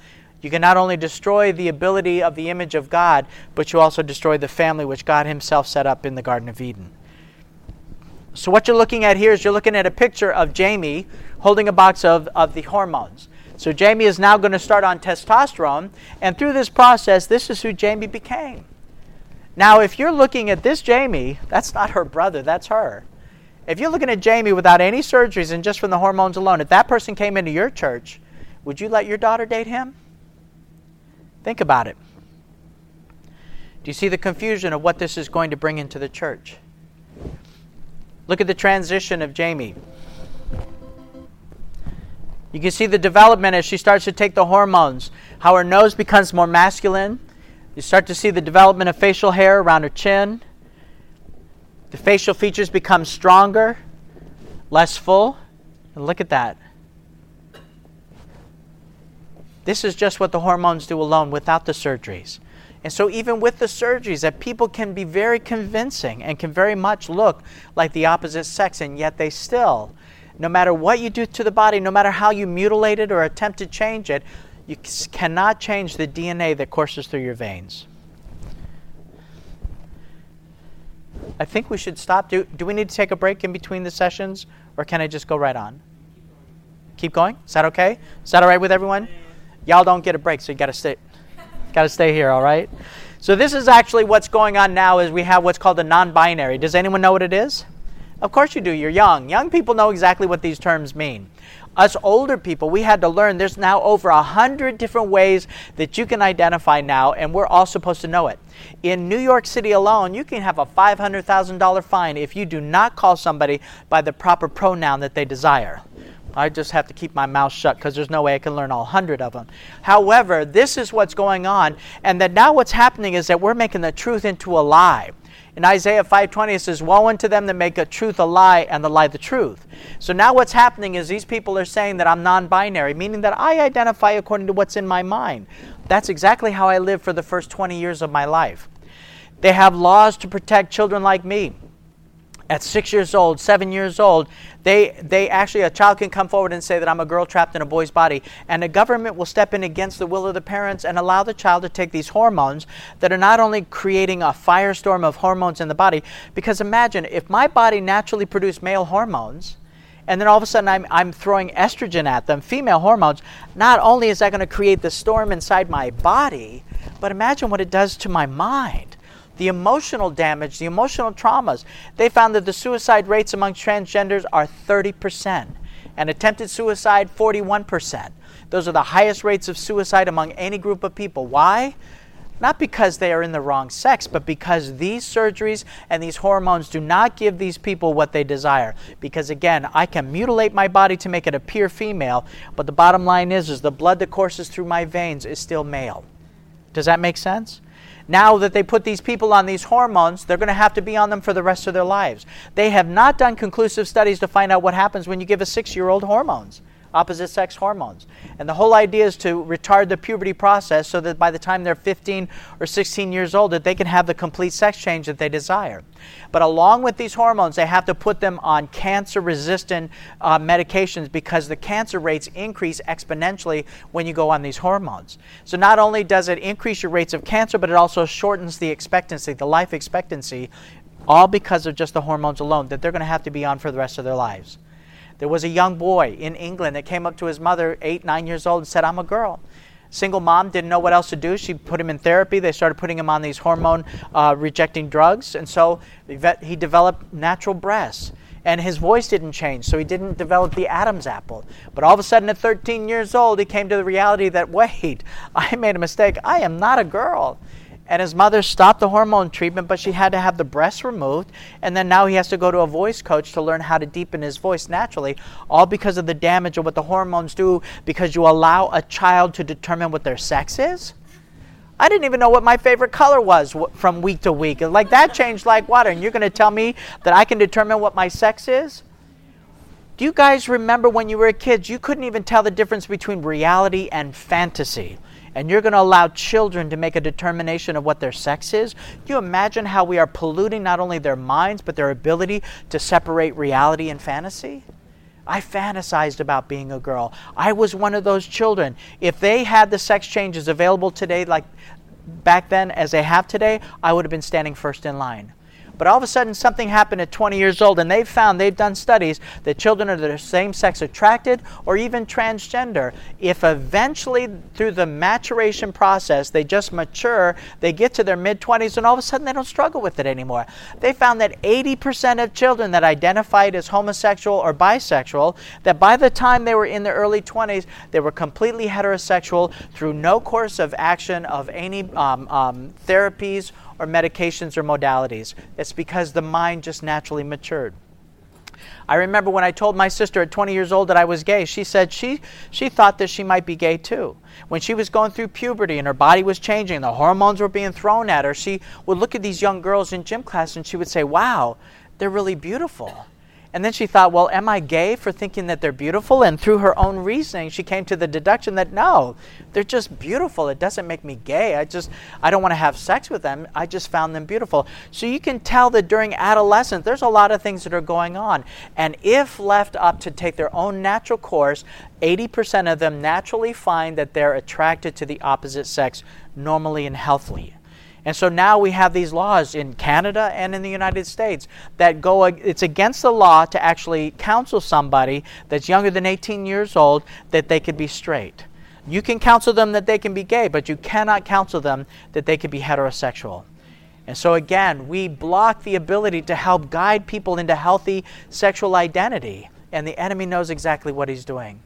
you can not only destroy the ability of the image of God, but you also destroy the family which God Himself set up in the Garden of Eden. So, what you're looking at here is you're looking at a picture of Jamie holding a box of, of the hormones. So, Jamie is now going to start on testosterone, and through this process, this is who Jamie became. Now, if you're looking at this Jamie, that's not her brother, that's her. If you're looking at Jamie without any surgeries and just from the hormones alone, if that person came into your church, would you let your daughter date him? Think about it. Do you see the confusion of what this is going to bring into the church? Look at the transition of Jamie. You can see the development as she starts to take the hormones, how her nose becomes more masculine. You start to see the development of facial hair around her chin. The facial features become stronger, less full. And look at that. This is just what the hormones do alone without the surgeries. And so, even with the surgeries, that people can be very convincing and can very much look like the opposite sex, and yet they still, no matter what you do to the body, no matter how you mutilate it or attempt to change it, you cannot change the DNA that courses through your veins. I think we should stop. Do, do we need to take a break in between the sessions, or can I just go right on? Keep going? Is that okay? Is that all right with everyone? Y'all don't get a break, so you got to stay. Got to stay here, all right? So this is actually what's going on now is we have what's called a non-binary. Does anyone know what it is? Of course you do. You're young. Young people know exactly what these terms mean. Us older people, we had to learn there's now over a hundred different ways that you can identify now, and we're all supposed to know it. In New York City alone, you can have a $500,000 fine if you do not call somebody by the proper pronoun that they desire. I just have to keep my mouth shut because there's no way I can learn all 100 of them. However, this is what's going on, and that now what's happening is that we're making the truth into a lie. In Isaiah 5:20 it says, "Woe unto them that make a truth a lie and the lie the truth." So now what's happening is these people are saying that I'm non-binary, meaning that I identify according to what's in my mind. That's exactly how I lived for the first 20 years of my life. They have laws to protect children like me at six years old, seven years old, they, they actually, a child can come forward and say that I'm a girl trapped in a boy's body. And the government will step in against the will of the parents and allow the child to take these hormones that are not only creating a firestorm of hormones in the body, because imagine if my body naturally produced male hormones, and then all of a sudden I'm, I'm throwing estrogen at them, female hormones, not only is that going to create the storm inside my body, but imagine what it does to my mind the emotional damage, the emotional traumas. They found that the suicide rates among transgenders are 30%, and attempted suicide 41%. Those are the highest rates of suicide among any group of people. Why? Not because they are in the wrong sex, but because these surgeries and these hormones do not give these people what they desire. Because again, I can mutilate my body to make it appear female, but the bottom line is, is the blood that courses through my veins is still male. Does that make sense? Now that they put these people on these hormones, they're going to have to be on them for the rest of their lives. They have not done conclusive studies to find out what happens when you give a six year old hormones opposite sex hormones. And the whole idea is to retard the puberty process so that by the time they're 15 or 16 years old that they can have the complete sex change that they desire. But along with these hormones, they have to put them on cancer resistant uh, medications because the cancer rates increase exponentially when you go on these hormones. So not only does it increase your rates of cancer, but it also shortens the expectancy, the life expectancy, all because of just the hormones alone that they're going to have to be on for the rest of their lives. There was a young boy in England that came up to his mother, eight, nine years old, and said, I'm a girl. Single mom didn't know what else to do. She put him in therapy. They started putting him on these hormone uh, rejecting drugs. And so he developed natural breasts. And his voice didn't change, so he didn't develop the Adam's apple. But all of a sudden, at 13 years old, he came to the reality that, wait, I made a mistake. I am not a girl and his mother stopped the hormone treatment, but she had to have the breast removed. And then now he has to go to a voice coach to learn how to deepen his voice naturally, all because of the damage of what the hormones do because you allow a child to determine what their sex is. I didn't even know what my favorite color was from week to week. Like that changed like water. And you're going to tell me that I can determine what my sex is? Do you guys remember when you were kids, you couldn't even tell the difference between reality and fantasy? And you're going to allow children to make a determination of what their sex is, you imagine how we are polluting not only their minds, but their ability to separate reality and fantasy? I fantasized about being a girl. I was one of those children. If they had the sex changes available today, like back then as they have today, I would have been standing first in line. But all of a sudden, something happened at 20 years old, and they've found, they've done studies, that children are the same sex attracted or even transgender. If eventually, through the maturation process, they just mature, they get to their mid 20s, and all of a sudden they don't struggle with it anymore. They found that 80% of children that identified as homosexual or bisexual, that by the time they were in their early 20s, they were completely heterosexual through no course of action of any um, um, therapies or medications or modalities. It's because the mind just naturally matured. I remember when I told my sister at 20 years old that I was gay, she said she, she thought that she might be gay too. When she was going through puberty and her body was changing, the hormones were being thrown at her, she would look at these young girls in gym class and she would say, Wow, they're really beautiful. And then she thought, well, am I gay for thinking that they're beautiful? And through her own reasoning, she came to the deduction that no, they're just beautiful. It doesn't make me gay. I just, I don't want to have sex with them. I just found them beautiful. So you can tell that during adolescence, there's a lot of things that are going on. And if left up to take their own natural course, 80% of them naturally find that they're attracted to the opposite sex normally and healthily. And so now we have these laws in Canada and in the United States that go, it's against the law to actually counsel somebody that's younger than 18 years old that they could be straight. You can counsel them that they can be gay, but you cannot counsel them that they could be heterosexual. And so, again, we block the ability to help guide people into healthy sexual identity, and the enemy knows exactly what he's doing.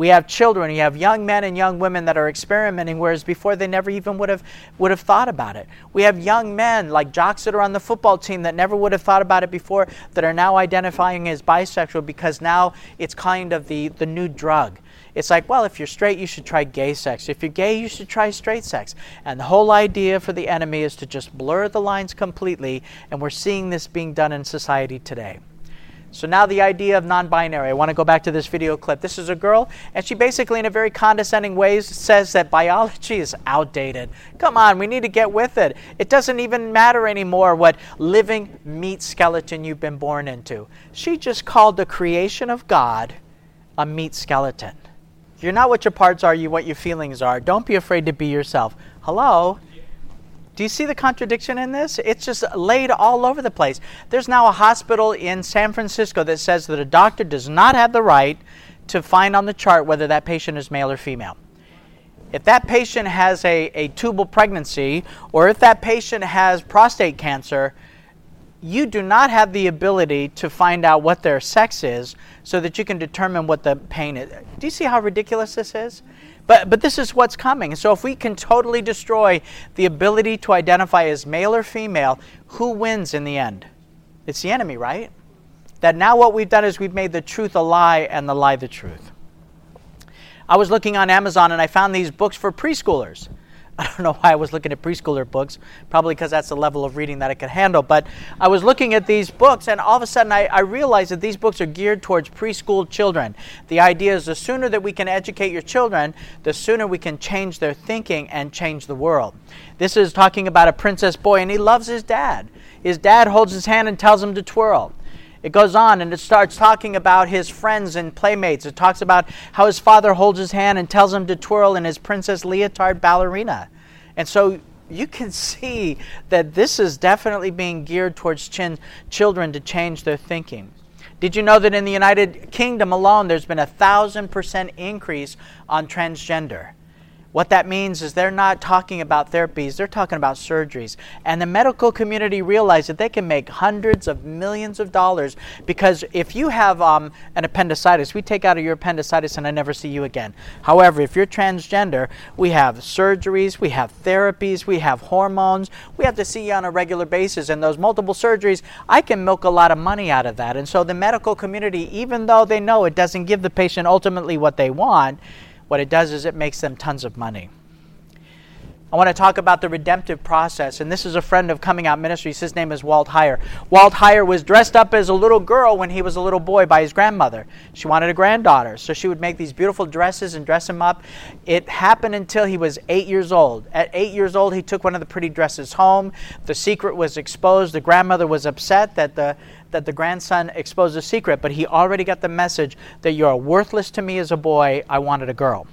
We have children, you have young men and young women that are experimenting, whereas before they never even would have would have thought about it. We have young men like jocks that are on the football team that never would have thought about it before that are now identifying as bisexual because now it's kind of the, the new drug. It's like, well, if you're straight, you should try gay sex. If you're gay, you should try straight sex. And the whole idea for the enemy is to just blur the lines completely, and we're seeing this being done in society today. So now the idea of non-binary. I want to go back to this video clip. This is a girl, and she basically, in a very condescending way, says that biology is outdated. Come on, we need to get with it. It doesn't even matter anymore what living meat skeleton you've been born into. She just called the creation of God a meat skeleton. You're not what your parts are, you what your feelings are. Don't be afraid to be yourself. Hello? Do you see the contradiction in this? It's just laid all over the place. There's now a hospital in San Francisco that says that a doctor does not have the right to find on the chart whether that patient is male or female. If that patient has a, a tubal pregnancy or if that patient has prostate cancer, you do not have the ability to find out what their sex is so that you can determine what the pain is. Do you see how ridiculous this is? But, but this is what's coming. So if we can totally destroy the ability to identify as male or female, who wins in the end? It's the enemy, right? That now what we've done is we've made the truth a lie and the lie the truth. I was looking on Amazon and I found these books for preschoolers. I don't know why I was looking at preschooler books, probably because that's the level of reading that I could handle. But I was looking at these books, and all of a sudden I, I, realized that these books are geared towards preschool children. The idea is the sooner that we can educate your children, the sooner we can change their thinking and change the world. This is talking about a princess boy, and he loves his dad. His dad holds his hand and tells him to twirl. It goes on and it starts talking about his friends and playmates. It talks about how his father holds his hand and tells him to twirl in his princess leotard ballerina. And so you can see that this is definitely being geared towards chin- children to change their thinking. Did you know that in the United Kingdom alone, there's been a thousand percent increase on transgender? What that means is they're not talking about therapies, they're talking about surgeries. And the medical community realized that they can make hundreds of millions of dollars because if you have um, an appendicitis, we take out of your appendicitis and I never see you again. However, if you're transgender, we have surgeries, we have therapies, we have hormones, we have to see you on a regular basis. And those multiple surgeries, I can milk a lot of money out of that. And so the medical community, even though they know it doesn't give the patient ultimately what they want, what it does is it makes them tons of money. I want to talk about the redemptive process, and this is a friend of Coming Out Ministries. His name is Walt Heyer. Walt Heyer was dressed up as a little girl when he was a little boy by his grandmother. She wanted a granddaughter, so she would make these beautiful dresses and dress him up. It happened until he was eight years old. At eight years old, he took one of the pretty dresses home. The secret was exposed. The grandmother was upset that the that the grandson exposed a secret, but he already got the message that you're worthless to me as a boy. I wanted a girl.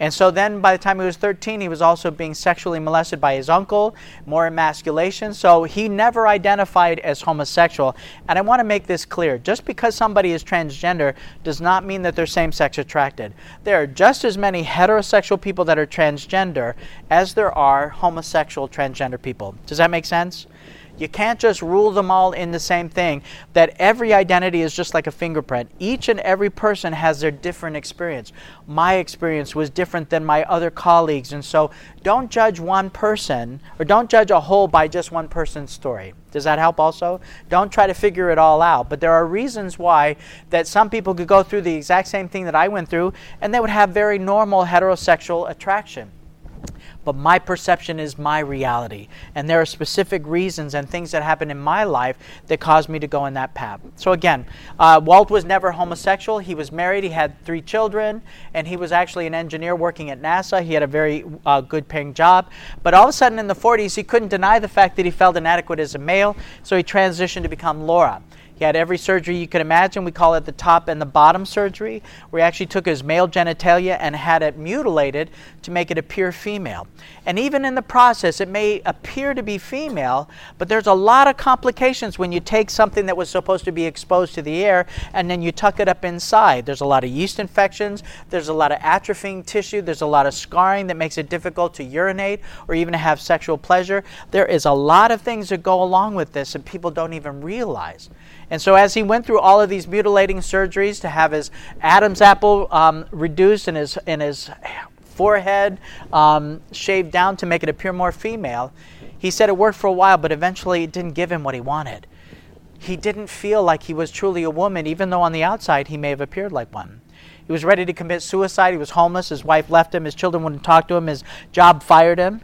And so then by the time he was 13, he was also being sexually molested by his uncle, more emasculation. So he never identified as homosexual. And I want to make this clear. Just because somebody is transgender does not mean that they're same sex attracted. There are just as many heterosexual people that are transgender as there are homosexual transgender people. Does that make sense? You can't just rule them all in the same thing. That every identity is just like a fingerprint. Each and every person has their different experience. My experience was different than my other colleagues. And so don't judge one person or don't judge a whole by just one person's story. Does that help also? Don't try to figure it all out. But there are reasons why that some people could go through the exact same thing that I went through and they would have very normal heterosexual attraction but my perception is my reality. And there are specific reasons and things that happen in my life that caused me to go in that path. So, again, uh, Walt was never homosexual. He was married, he had three children, and he was actually an engineer working at NASA. He had a very uh, good paying job. But all of a sudden in the 40s, he couldn't deny the fact that he felt inadequate as a male, so he transitioned to become Laura. He had every surgery you could imagine. We call it the top and the bottom surgery, he actually took his male genitalia and had it mutilated to make it appear female. And even in the process, it may appear to be female, but there's a lot of complications when you take something that was supposed to be exposed to the air and then you tuck it up inside. There's a lot of yeast infections, there's a lot of atrophying tissue, there's a lot of scarring that makes it difficult to urinate or even to have sexual pleasure. There is a lot of things that go along with this and people don't even realize. And so, as he went through all of these mutilating surgeries to have his Adam's apple um, reduced in his, in his forehead um, shaved down to make it appear more female, he said it worked for a while, but eventually it didn't give him what he wanted. He didn't feel like he was truly a woman, even though on the outside he may have appeared like one. He was ready to commit suicide. He was homeless. His wife left him. His children wouldn't talk to him. His job fired him.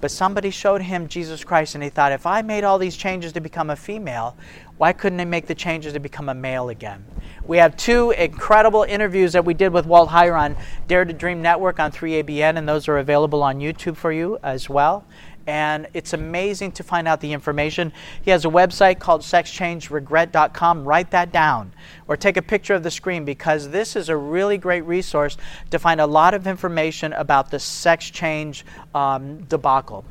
But somebody showed him Jesus Christ, and he thought, if I made all these changes to become a female, why couldn't they make the changes to become a male again? We have two incredible interviews that we did with Walt Heyer on Dare to Dream Network on 3ABN, and those are available on YouTube for you as well and it's amazing to find out the information. He has a website called sexchangeregret.com. Write that down or take a picture of the screen because this is a really great resource to find a lot of information about the sex change um, debacle.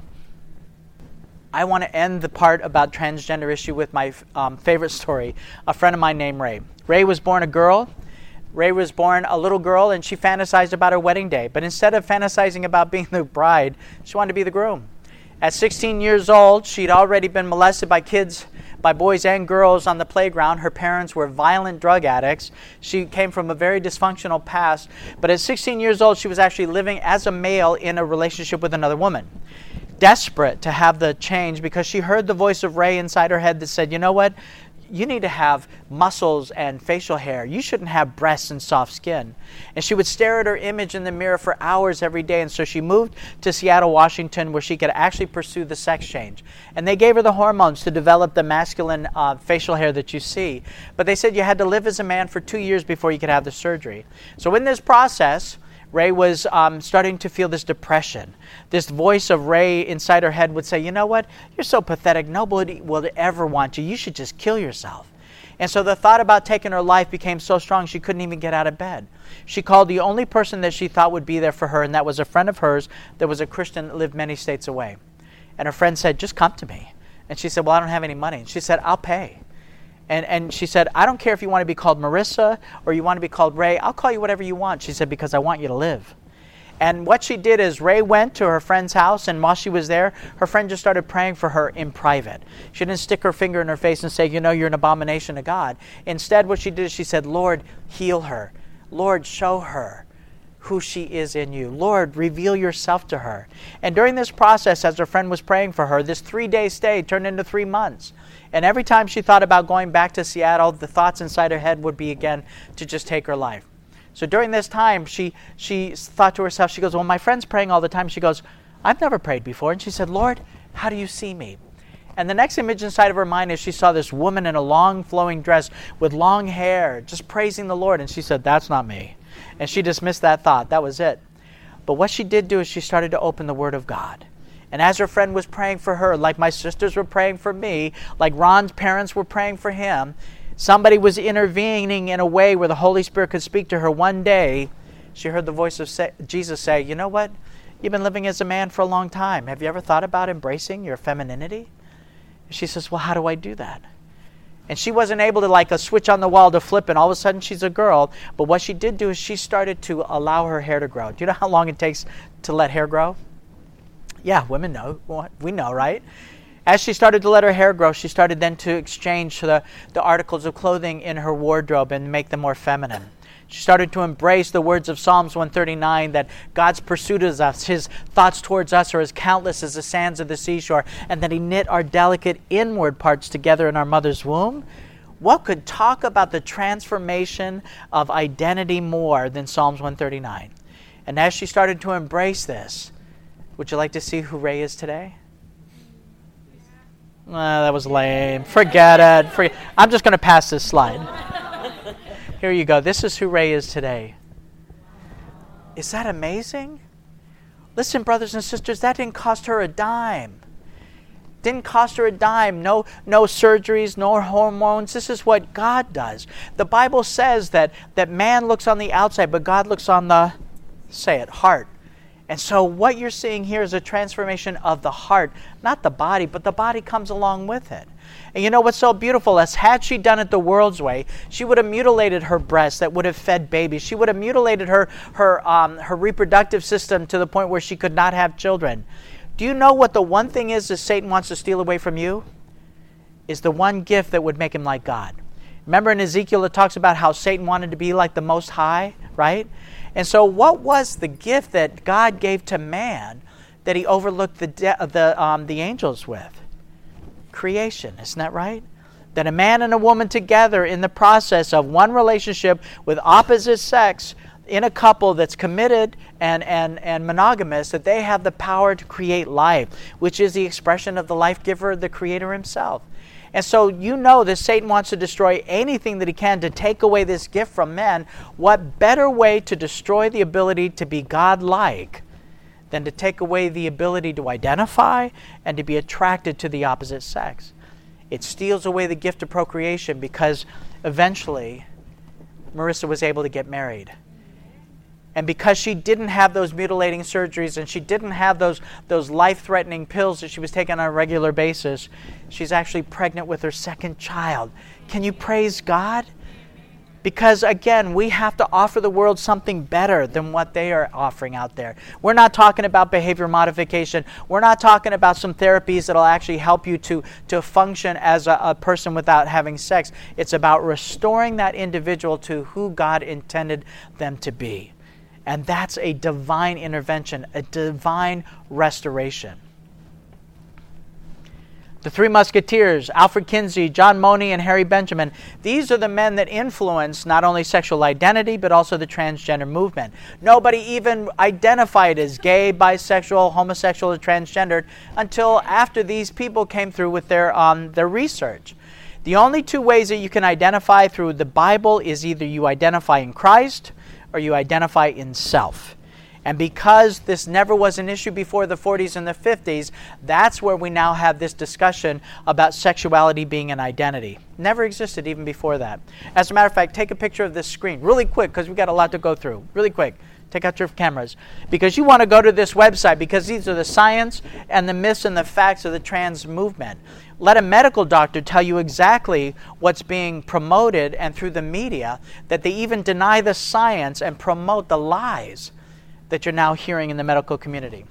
I want to end the part about transgender issue with my um, favorite story. A friend of mine named Ray. Ray was born a girl. Ray was born a little girl and she fantasized about her wedding day. But instead of fantasizing about being the bride, she wanted to be the groom. At 16 years old, she'd already been molested by kids, by boys and girls on the playground. Her parents were violent drug addicts. She came from a very dysfunctional past. But at 16 years old, she was actually living as a male in a relationship with another woman. Desperate to have the change because she heard the voice of Ray inside her head that said, You know what? you need to have muscles and facial hair. You shouldn't have breasts and soft skin. And she would stare at her image in the mirror for hours every day. And so she moved to Seattle, Washington, where she could actually pursue the sex change. And they gave her the hormones to develop the masculine uh, facial hair that you see. But they said you had to live as a man for two years before you could have the surgery. So in this process, Ray was um, starting to feel this depression. This voice of Ray inside her head would say, You know what? You're so pathetic. Nobody will ever want you. You should just kill yourself. And so the thought about taking her life became so strong she couldn't even get out of bed. She called the only person that she thought would be there for her, and that was a friend of hers that was a Christian that lived many states away. And her friend said, Just come to me. And she said, Well, I don't have any money. And she said, I'll pay. And, and she said, I don't care if you want to be called Marissa or you want to be called Ray. I'll call you whatever you want. She said, because I want you to live. And what she did is Ray went to her friend's house, and while she was there, her friend just started praying for her in private. She didn't stick her finger in her face and say, You know, you're an abomination to God. Instead, what she did is she said, Lord, heal her. Lord, show her who she is in you. Lord, reveal yourself to her. And during this process, as her friend was praying for her, this three day stay turned into three months. And every time she thought about going back to Seattle, the thoughts inside her head would be again to just take her life. So during this time, she, she thought to herself, she goes, Well, my friend's praying all the time. She goes, I've never prayed before. And she said, Lord, how do you see me? And the next image inside of her mind is she saw this woman in a long flowing dress with long hair, just praising the Lord. And she said, That's not me. And she dismissed that thought. That was it. But what she did do is she started to open the Word of God. And as her friend was praying for her, like my sisters were praying for me, like Ron's parents were praying for him, somebody was intervening in a way where the Holy Spirit could speak to her one day. She heard the voice of Jesus say, You know what? You've been living as a man for a long time. Have you ever thought about embracing your femininity? She says, Well, how do I do that? And she wasn't able to, like a switch on the wall, to flip, and all of a sudden she's a girl. But what she did do is she started to allow her hair to grow. Do you know how long it takes to let hair grow? Yeah, women know. We know, right? As she started to let her hair grow, she started then to exchange the, the articles of clothing in her wardrobe and make them more feminine. She started to embrace the words of Psalms 139 that God's pursuit of us, His thoughts towards us are as countless as the sands of the seashore, and that He knit our delicate inward parts together in our mother's womb. What could talk about the transformation of identity more than Psalms 139? And as she started to embrace this, would you like to see who Ray is today? Uh, that was lame. Forget it. Forget. I'm just going to pass this slide. Here you go. This is who Ray is today. Is that amazing? Listen, brothers and sisters, that didn't cost her a dime. Didn't cost her a dime. No, no surgeries, no hormones. This is what God does. The Bible says that, that man looks on the outside, but God looks on the, say it, heart. And so, what you're seeing here is a transformation of the heart, not the body, but the body comes along with it. And you know what's so beautiful? is had she done it the world's way, she would have mutilated her breasts that would have fed babies. She would have mutilated her, her, um, her reproductive system to the point where she could not have children. Do you know what the one thing is that Satan wants to steal away from you? Is the one gift that would make him like God. Remember in Ezekiel, it talks about how Satan wanted to be like the Most High, right? And so, what was the gift that God gave to man that he overlooked the, de- the, um, the angels with? Creation, isn't that right? That a man and a woman together in the process of one relationship with opposite sex in a couple that's committed and, and, and monogamous, that they have the power to create life, which is the expression of the life giver, the Creator Himself. And so you know that Satan wants to destroy anything that he can to take away this gift from men. What better way to destroy the ability to be God like than to take away the ability to identify and to be attracted to the opposite sex? It steals away the gift of procreation because eventually Marissa was able to get married. And because she didn't have those mutilating surgeries and she didn't have those, those life threatening pills that she was taking on a regular basis, she's actually pregnant with her second child. Can you praise God? Because again, we have to offer the world something better than what they are offering out there. We're not talking about behavior modification. We're not talking about some therapies that'll actually help you to, to function as a, a person without having sex. It's about restoring that individual to who God intended them to be. And that's a divine intervention, a divine restoration. The Three Musketeers, Alfred Kinsey, John Money, and Harry Benjamin, these are the men that influenced not only sexual identity, but also the transgender movement. Nobody even identified as gay, bisexual, homosexual, or transgendered until after these people came through with their, um, their research. The only two ways that you can identify through the Bible is either you identify in Christ or you identify in self. And because this never was an issue before the 40s and the 50s, that's where we now have this discussion about sexuality being an identity. Never existed even before that. As a matter of fact, take a picture of this screen really quick because we've got a lot to go through. Really quick. Take out your cameras. Because you want to go to this website because these are the science and the myths and the facts of the trans movement. Let a medical doctor tell you exactly what's being promoted and through the media, that they even deny the science and promote the lies that you're now hearing in the medical community.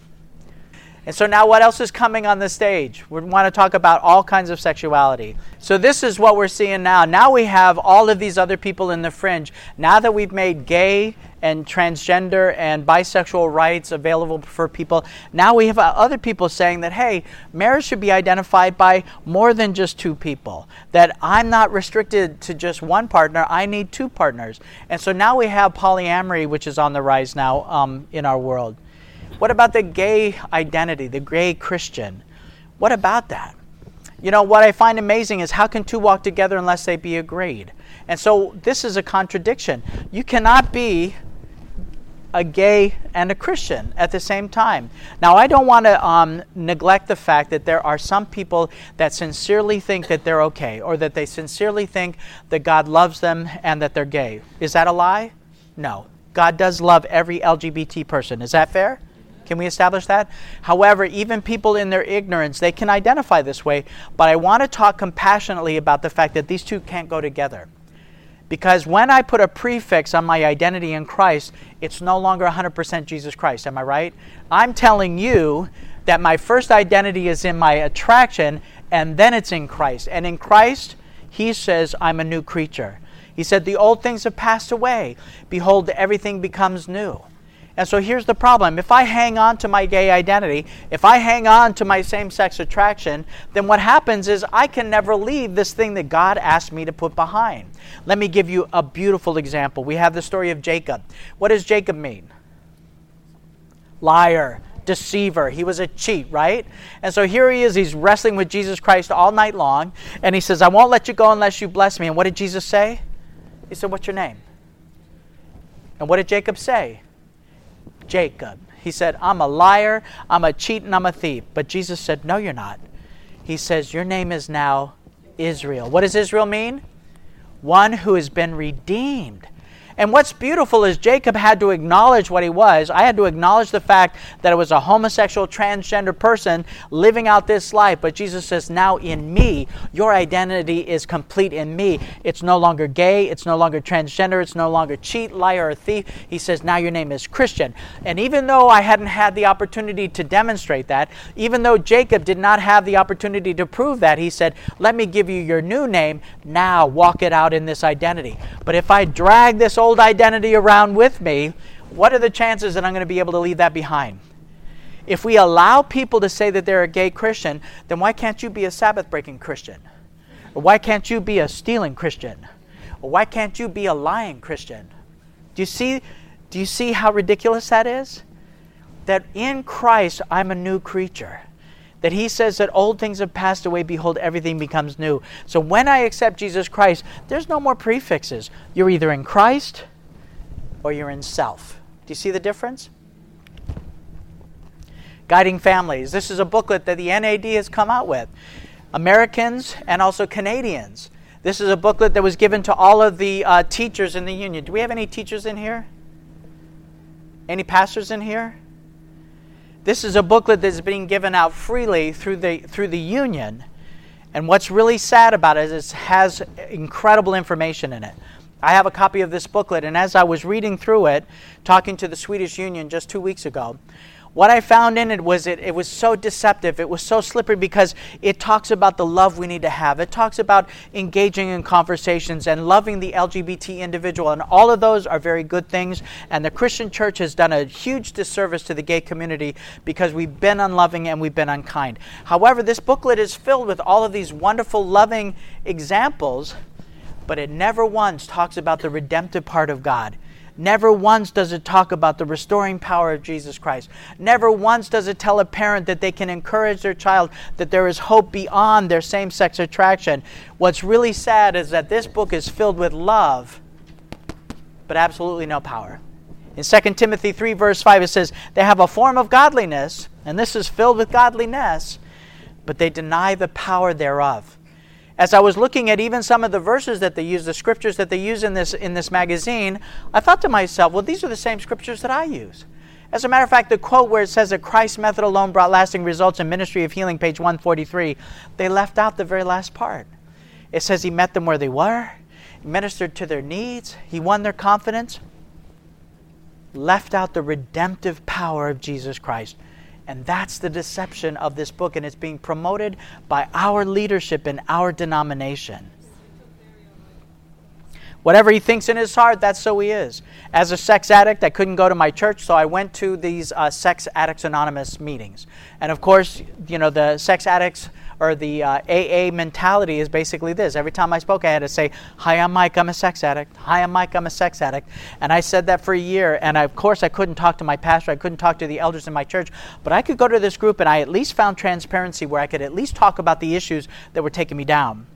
And so now what else is coming on the stage? We want to talk about all kinds of sexuality. So this is what we're seeing now. Now we have all of these other people in the fringe. Now that we've made gay and transgender and bisexual rights available for people, now we have other people saying that, hey, marriage should be identified by more than just two people. That I'm not restricted to just one partner, I need two partners. And so now we have polyamory, which is on the rise now um, in our world. What about the gay identity, the gay Christian? What about that? You know, what I find amazing is how can two walk together unless they be agreed? And so this is a contradiction. You cannot be a gay and a Christian at the same time. Now, I don't want to um, neglect the fact that there are some people that sincerely think that they're okay or that they sincerely think that God loves them and that they're gay. Is that a lie? No. God does love every LGBT person. Is that fair? Can we establish that? However, even people in their ignorance, they can identify this way, but I want to talk compassionately about the fact that these two can't go together. Because when I put a prefix on my identity in Christ, it's no longer 100% Jesus Christ. Am I right? I'm telling you that my first identity is in my attraction, and then it's in Christ. And in Christ, He says, I'm a new creature. He said, The old things have passed away. Behold, everything becomes new. And so here's the problem. If I hang on to my gay identity, if I hang on to my same sex attraction, then what happens is I can never leave this thing that God asked me to put behind. Let me give you a beautiful example. We have the story of Jacob. What does Jacob mean? Liar, deceiver. He was a cheat, right? And so here he is. He's wrestling with Jesus Christ all night long. And he says, I won't let you go unless you bless me. And what did Jesus say? He said, What's your name? And what did Jacob say? Jacob. He said, I'm a liar, I'm a cheat, and I'm a thief. But Jesus said, No, you're not. He says, Your name is now Israel. What does Israel mean? One who has been redeemed. And what's beautiful is Jacob had to acknowledge what he was. I had to acknowledge the fact that it was a homosexual, transgender person living out this life. But Jesus says, now in me, your identity is complete in me. It's no longer gay, it's no longer transgender, it's no longer cheat, liar, or thief. He says, now your name is Christian. And even though I hadn't had the opportunity to demonstrate that, even though Jacob did not have the opportunity to prove that, he said, let me give you your new name. Now walk it out in this identity. But if I drag this old identity around with me, what are the chances that I'm going to be able to leave that behind? If we allow people to say that they're a gay Christian, then why can't you be a Sabbath breaking Christian? Or why can't you be a stealing Christian? Or why can't you be a lying Christian? Do you see do you see how ridiculous that is? That in Christ I'm a new creature that he says that old things have passed away, behold, everything becomes new. So when I accept Jesus Christ, there's no more prefixes. You're either in Christ or you're in self. Do you see the difference? Guiding Families. This is a booklet that the NAD has come out with. Americans and also Canadians. This is a booklet that was given to all of the uh, teachers in the union. Do we have any teachers in here? Any pastors in here? This is a booklet that's being given out freely through the, through the union. And what's really sad about it is it has incredible information in it. I have a copy of this booklet, and as I was reading through it, talking to the Swedish Union just two weeks ago, what I found in it was it, it was so deceptive. It was so slippery because it talks about the love we need to have. It talks about engaging in conversations and loving the LGBT individual. And all of those are very good things. And the Christian church has done a huge disservice to the gay community because we've been unloving and we've been unkind. However, this booklet is filled with all of these wonderful, loving examples, but it never once talks about the redemptive part of God. Never once does it talk about the restoring power of Jesus Christ. Never once does it tell a parent that they can encourage their child that there is hope beyond their same sex attraction. What's really sad is that this book is filled with love, but absolutely no power. In 2 Timothy 3, verse 5, it says, They have a form of godliness, and this is filled with godliness, but they deny the power thereof as I was looking at even some of the verses that they use, the scriptures that they use in this, in this magazine, I thought to myself, well, these are the same scriptures that I use. As a matter of fact, the quote where it says that Christ's method alone brought lasting results in ministry of healing, page 143, they left out the very last part. It says he met them where they were, ministered to their needs, he won their confidence, left out the redemptive power of Jesus Christ. And that's the deception of this book, and it's being promoted by our leadership in our denomination. Whatever he thinks in his heart, that's so he is. As a sex addict, I couldn't go to my church, so I went to these uh, Sex Addicts Anonymous meetings. And of course, you know, the sex addicts or the uh, AA mentality is basically this. Every time I spoke, I had to say, Hi, I'm Mike, I'm a sex addict. Hi, I'm Mike, I'm a sex addict. And I said that for a year. And I, of course, I couldn't talk to my pastor, I couldn't talk to the elders in my church, but I could go to this group and I at least found transparency where I could at least talk about the issues that were taking me down.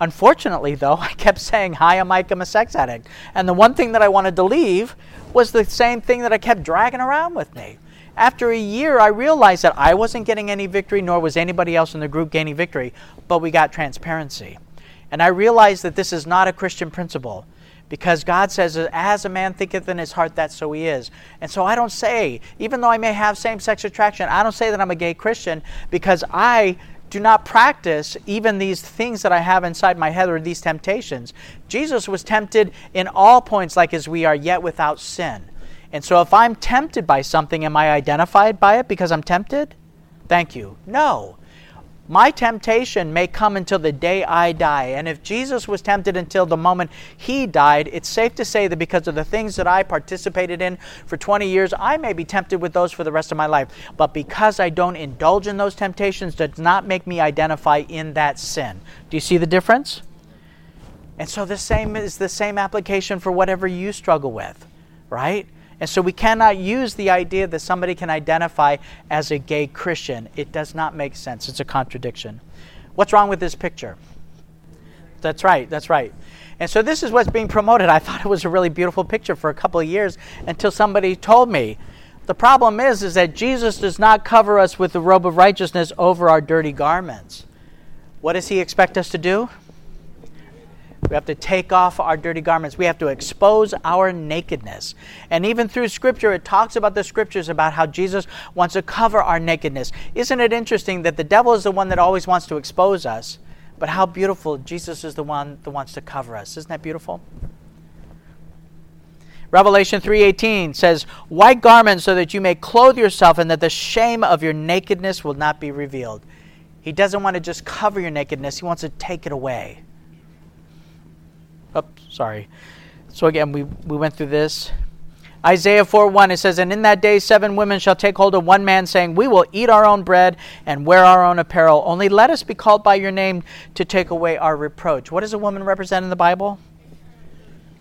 Unfortunately, though, I kept saying, Hi, I'm Mike, I'm a sex addict. And the one thing that I wanted to leave was the same thing that I kept dragging around with me. After a year, I realized that I wasn't getting any victory, nor was anybody else in the group gaining victory, but we got transparency. And I realized that this is not a Christian principle because God says, As a man thinketh in his heart, that so he is. And so I don't say, even though I may have same sex attraction, I don't say that I'm a gay Christian because I do not practice even these things that I have inside my head or these temptations. Jesus was tempted in all points like as we are, yet without sin. And so if I'm tempted by something, am I identified by it because I'm tempted? Thank you. No. My temptation may come until the day I die. And if Jesus was tempted until the moment he died, it's safe to say that because of the things that I participated in for 20 years, I may be tempted with those for the rest of my life. But because I don't indulge in those temptations, does not make me identify in that sin. Do you see the difference? And so the same is the same application for whatever you struggle with, right? And so we cannot use the idea that somebody can identify as a gay Christian. It does not make sense. It's a contradiction. What's wrong with this picture? That's right, that's right. And so this is what's being promoted. I thought it was a really beautiful picture for a couple of years until somebody told me. The problem is is that Jesus does not cover us with the robe of righteousness over our dirty garments. What does he expect us to do? We have to take off our dirty garments. We have to expose our nakedness. And even through Scripture, it talks about the Scriptures about how Jesus wants to cover our nakedness. Isn't it interesting that the devil is the one that always wants to expose us, but how beautiful Jesus is the one that wants to cover us? Isn't that beautiful? Revelation 3:18 says, "White garments so that you may clothe yourself and that the shame of your nakedness will not be revealed." He doesn't want to just cover your nakedness, he wants to take it away. Oops, sorry. So again, we, we went through this. Isaiah 4 1, it says, And in that day seven women shall take hold of one man, saying, We will eat our own bread and wear our own apparel. Only let us be called by your name to take away our reproach. What does a woman represent in the Bible?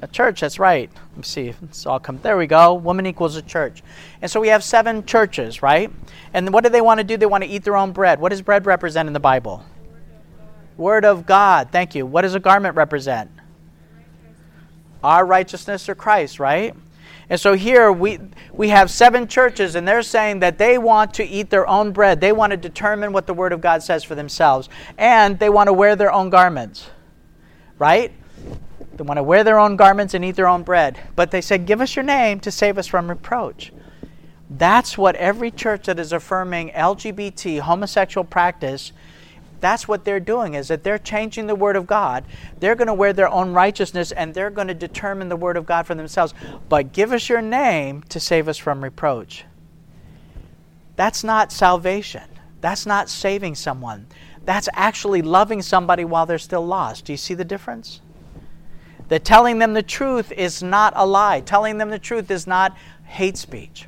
A church, that's right. Let me see. It's all come. There we go. Woman equals a church. And so we have seven churches, right? And what do they want to do? They want to eat their own bread. What does bread represent in the Bible? Word of God. Thank you. What does a garment represent? Our righteousness or Christ, right? And so here we, we have seven churches, and they're saying that they want to eat their own bread. They want to determine what the Word of God says for themselves. And they want to wear their own garments, right? They want to wear their own garments and eat their own bread. But they said, Give us your name to save us from reproach. That's what every church that is affirming LGBT, homosexual practice, that's what they're doing is that they're changing the word of god. They're going to wear their own righteousness and they're going to determine the word of god for themselves. But give us your name to save us from reproach. That's not salvation. That's not saving someone. That's actually loving somebody while they're still lost. Do you see the difference? That telling them the truth is not a lie. Telling them the truth is not hate speech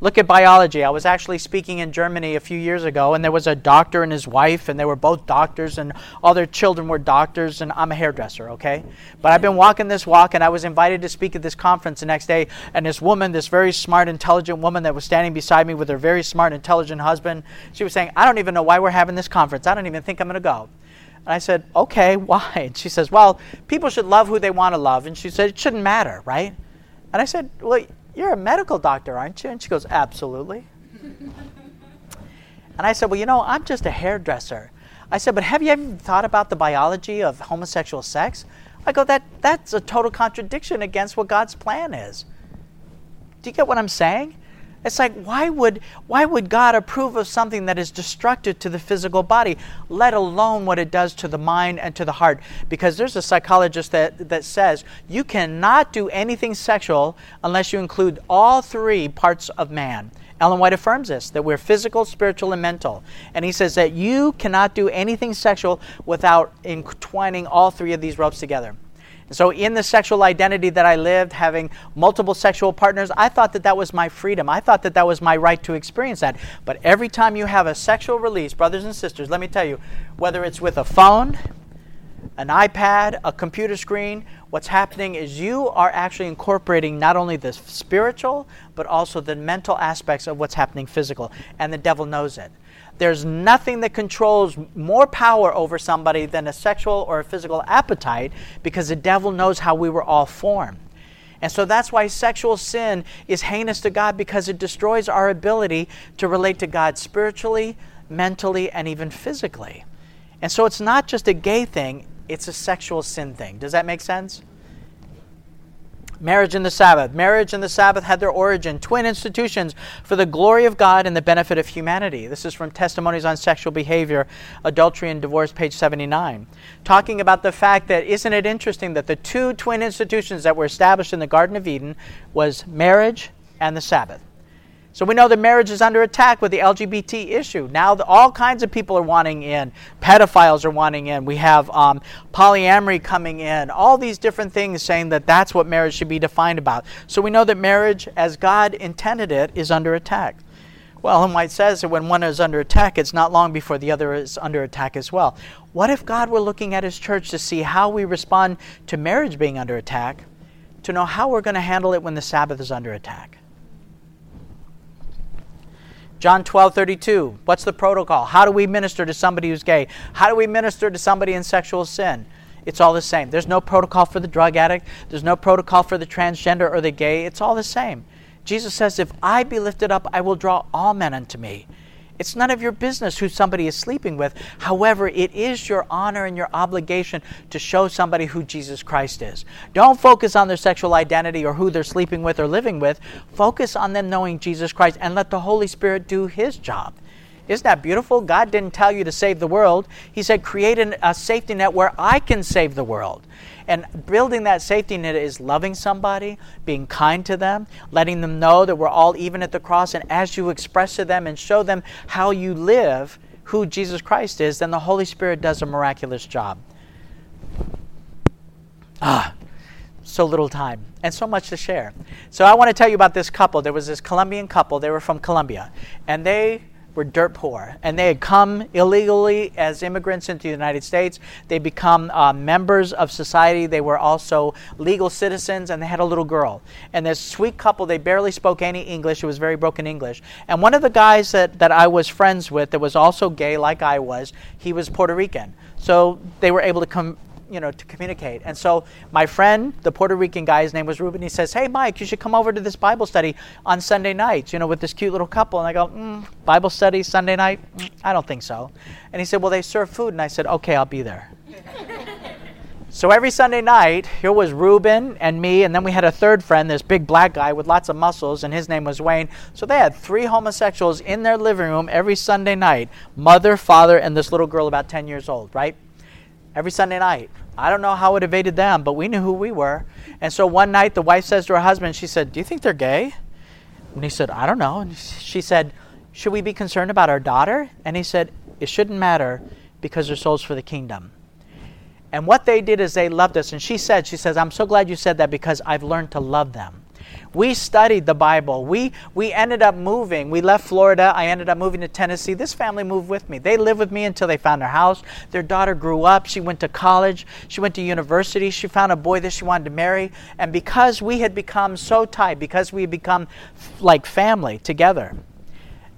Look at biology. I was actually speaking in Germany a few years ago, and there was a doctor and his wife, and they were both doctors, and all their children were doctors, and I'm a hairdresser, okay? But I've been walking this walk, and I was invited to speak at this conference the next day, and this woman, this very smart, intelligent woman that was standing beside me with her very smart, intelligent husband, she was saying, I don't even know why we're having this conference. I don't even think I'm going to go. And I said, okay, why? And she says, well, people should love who they want to love. And she said, it shouldn't matter, right? And I said, well, you're a medical doctor, aren't you? And she goes, Absolutely. and I said, Well, you know, I'm just a hairdresser. I said, But have you ever thought about the biology of homosexual sex? I go, that, That's a total contradiction against what God's plan is. Do you get what I'm saying? It's like why would why would God approve of something that is destructive to the physical body, let alone what it does to the mind and to the heart? Because there's a psychologist that, that says you cannot do anything sexual unless you include all three parts of man. Ellen White affirms this that we're physical, spiritual, and mental. And he says that you cannot do anything sexual without entwining all three of these ropes together. So, in the sexual identity that I lived, having multiple sexual partners, I thought that that was my freedom. I thought that that was my right to experience that. But every time you have a sexual release, brothers and sisters, let me tell you, whether it's with a phone, an iPad, a computer screen, what's happening is you are actually incorporating not only the spiritual, but also the mental aspects of what's happening physical. And the devil knows it. There's nothing that controls more power over somebody than a sexual or a physical appetite because the devil knows how we were all formed. And so that's why sexual sin is heinous to God because it destroys our ability to relate to God spiritually, mentally, and even physically. And so it's not just a gay thing, it's a sexual sin thing. Does that make sense? Marriage and the Sabbath. Marriage and the Sabbath had their origin, twin institutions for the glory of God and the benefit of humanity. This is from Testimonies on Sexual Behavior, Adultery and Divorce, page 79. Talking about the fact that isn't it interesting that the two twin institutions that were established in the Garden of Eden was marriage and the Sabbath. So we know that marriage is under attack with the LGBT issue. Now the, all kinds of people are wanting in. Pedophiles are wanting in. We have um, polyamory coming in. All these different things saying that that's what marriage should be defined about. So we know that marriage, as God intended it, is under attack. Well, and White says that when one is under attack, it's not long before the other is under attack as well. What if God were looking at His church to see how we respond to marriage being under attack, to know how we're going to handle it when the Sabbath is under attack? John 12, 32. What's the protocol? How do we minister to somebody who's gay? How do we minister to somebody in sexual sin? It's all the same. There's no protocol for the drug addict, there's no protocol for the transgender or the gay. It's all the same. Jesus says, If I be lifted up, I will draw all men unto me. It's none of your business who somebody is sleeping with. However, it is your honor and your obligation to show somebody who Jesus Christ is. Don't focus on their sexual identity or who they're sleeping with or living with. Focus on them knowing Jesus Christ and let the Holy Spirit do his job. Isn't that beautiful? God didn't tell you to save the world. He said, create an, a safety net where I can save the world. And building that safety net is loving somebody, being kind to them, letting them know that we're all even at the cross. And as you express to them and show them how you live, who Jesus Christ is, then the Holy Spirit does a miraculous job. Ah, so little time and so much to share. So I want to tell you about this couple. There was this Colombian couple, they were from Colombia, and they were dirt poor, and they had come illegally as immigrants into the United States. They become uh, members of society. They were also legal citizens, and they had a little girl. And this sweet couple, they barely spoke any English. It was very broken English. And one of the guys that, that I was friends with, that was also gay like I was, he was Puerto Rican. So they were able to come you know, to communicate. And so my friend, the Puerto Rican guy, his name was Ruben, he says, Hey, Mike, you should come over to this Bible study on Sunday nights, you know, with this cute little couple. And I go, mm, Bible study Sunday night? Mm, I don't think so. And he said, Well, they serve food. And I said, Okay, I'll be there. so every Sunday night, here was Ruben and me, and then we had a third friend, this big black guy with lots of muscles, and his name was Wayne. So they had three homosexuals in their living room every Sunday night mother, father, and this little girl about 10 years old, right? Every Sunday night. I don't know how it evaded them, but we knew who we were. And so one night the wife says to her husband, she said, Do you think they're gay? And he said, I don't know. And she said, Should we be concerned about our daughter? And he said, It shouldn't matter because they're souls for the kingdom. And what they did is they loved us. And she said, She says, I'm so glad you said that because I've learned to love them. We studied the Bible. We, we ended up moving. We left Florida. I ended up moving to Tennessee. This family moved with me. They lived with me until they found their house. Their daughter grew up. She went to college. She went to university. She found a boy that she wanted to marry. And because we had become so tight, because we had become like family together,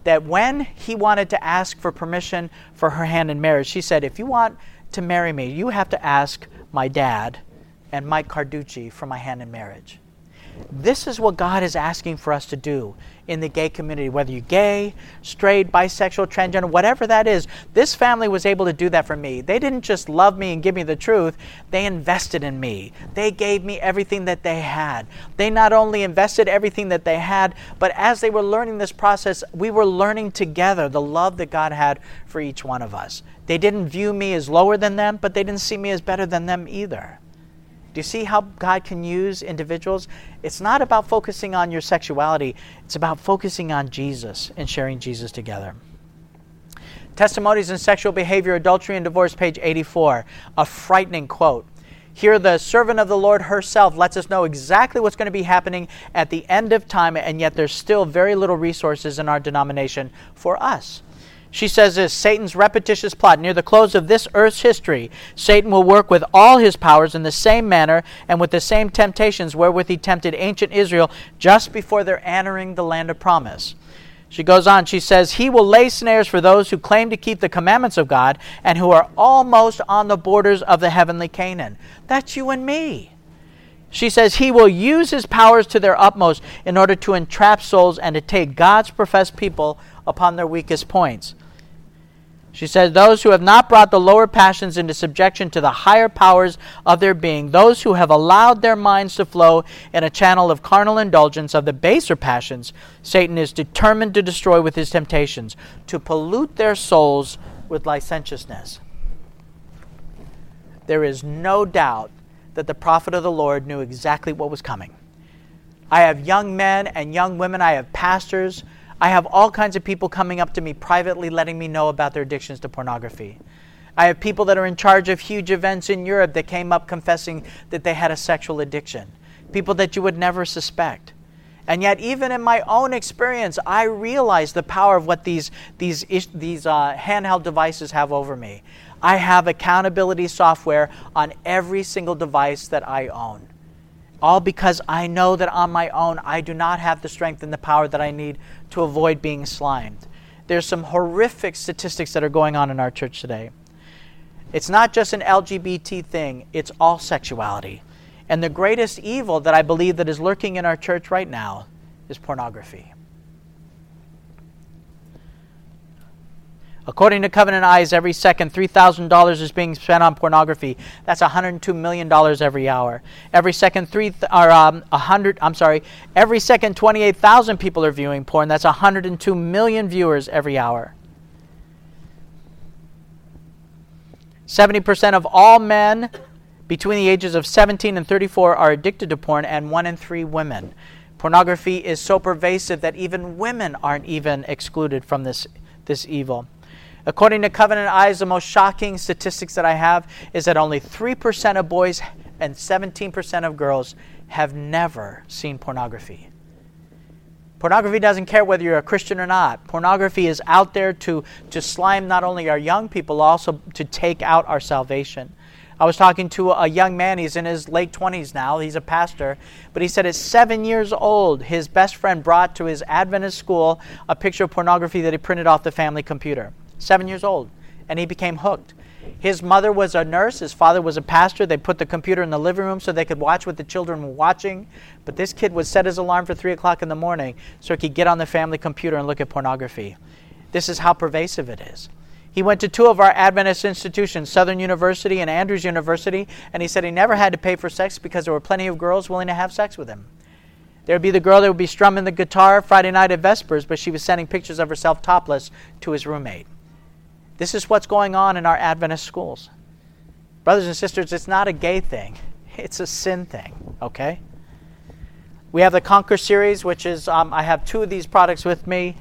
that when he wanted to ask for permission for her hand in marriage, she said, If you want to marry me, you have to ask my dad and Mike Carducci for my hand in marriage. This is what God is asking for us to do in the gay community, whether you're gay, straight, bisexual, transgender, whatever that is. This family was able to do that for me. They didn't just love me and give me the truth, they invested in me. They gave me everything that they had. They not only invested everything that they had, but as they were learning this process, we were learning together the love that God had for each one of us. They didn't view me as lower than them, but they didn't see me as better than them either. Do you see how God can use individuals? It's not about focusing on your sexuality, it's about focusing on Jesus and sharing Jesus together. Testimonies in Sexual Behavior, Adultery, and Divorce, page 84. A frightening quote. Here, the servant of the Lord herself lets us know exactly what's going to be happening at the end of time, and yet there's still very little resources in our denomination for us. She says this Satan's repetitious plot. Near the close of this earth's history, Satan will work with all his powers in the same manner and with the same temptations wherewith he tempted ancient Israel just before they're entering the land of promise. She goes on, she says, He will lay snares for those who claim to keep the commandments of God and who are almost on the borders of the heavenly Canaan. That's you and me. She says, He will use His powers to their utmost in order to entrap souls and to take God's professed people upon their weakest points. She says, Those who have not brought the lower passions into subjection to the higher powers of their being, those who have allowed their minds to flow in a channel of carnal indulgence of the baser passions, Satan is determined to destroy with his temptations, to pollute their souls with licentiousness. There is no doubt that the prophet of the Lord knew exactly what was coming. I have young men and young women, I have pastors I have all kinds of people coming up to me privately letting me know about their addictions to pornography. I have people that are in charge of huge events in Europe that came up confessing that they had a sexual addiction. People that you would never suspect. And yet, even in my own experience, I realize the power of what these, these, these uh, handheld devices have over me. I have accountability software on every single device that I own. All because I know that on my own I do not have the strength and the power that I need to avoid being slimed. There's some horrific statistics that are going on in our church today. It's not just an LGBT thing, it's all sexuality. And the greatest evil that I believe that is lurking in our church right now is pornography. According to Covenant Eyes, every second $3,000 is being spent on pornography. That's $102 million every hour. Every second, three th- or, um, 100, I'm sorry, every second 28,000 people are viewing porn. That's 102 million viewers every hour. 70% of all men between the ages of 17 and 34 are addicted to porn, and one in three women. Pornography is so pervasive that even women aren't even excluded from this, this evil. According to Covenant Eyes, the most shocking statistics that I have is that only 3% of boys and 17% of girls have never seen pornography. Pornography doesn't care whether you're a Christian or not. Pornography is out there to, to slime not only our young people, also to take out our salvation. I was talking to a young man, he's in his late 20s now, he's a pastor, but he said at seven years old, his best friend brought to his Adventist school a picture of pornography that he printed off the family computer seven years old, and he became hooked. His mother was a nurse, his father was a pastor. They put the computer in the living room so they could watch what the children were watching. But this kid would set his alarm for 3 o'clock in the morning so he could get on the family computer and look at pornography. This is how pervasive it is. He went to two of our Adventist institutions, Southern University and Andrews University, and he said he never had to pay for sex because there were plenty of girls willing to have sex with him. There would be the girl that would be strumming the guitar Friday night at Vespers, but she was sending pictures of herself topless to his roommate. This is what's going on in our Adventist schools. Brothers and sisters, it's not a gay thing, it's a sin thing, okay? We have the Conquer series, which is, um, I have two of these products with me.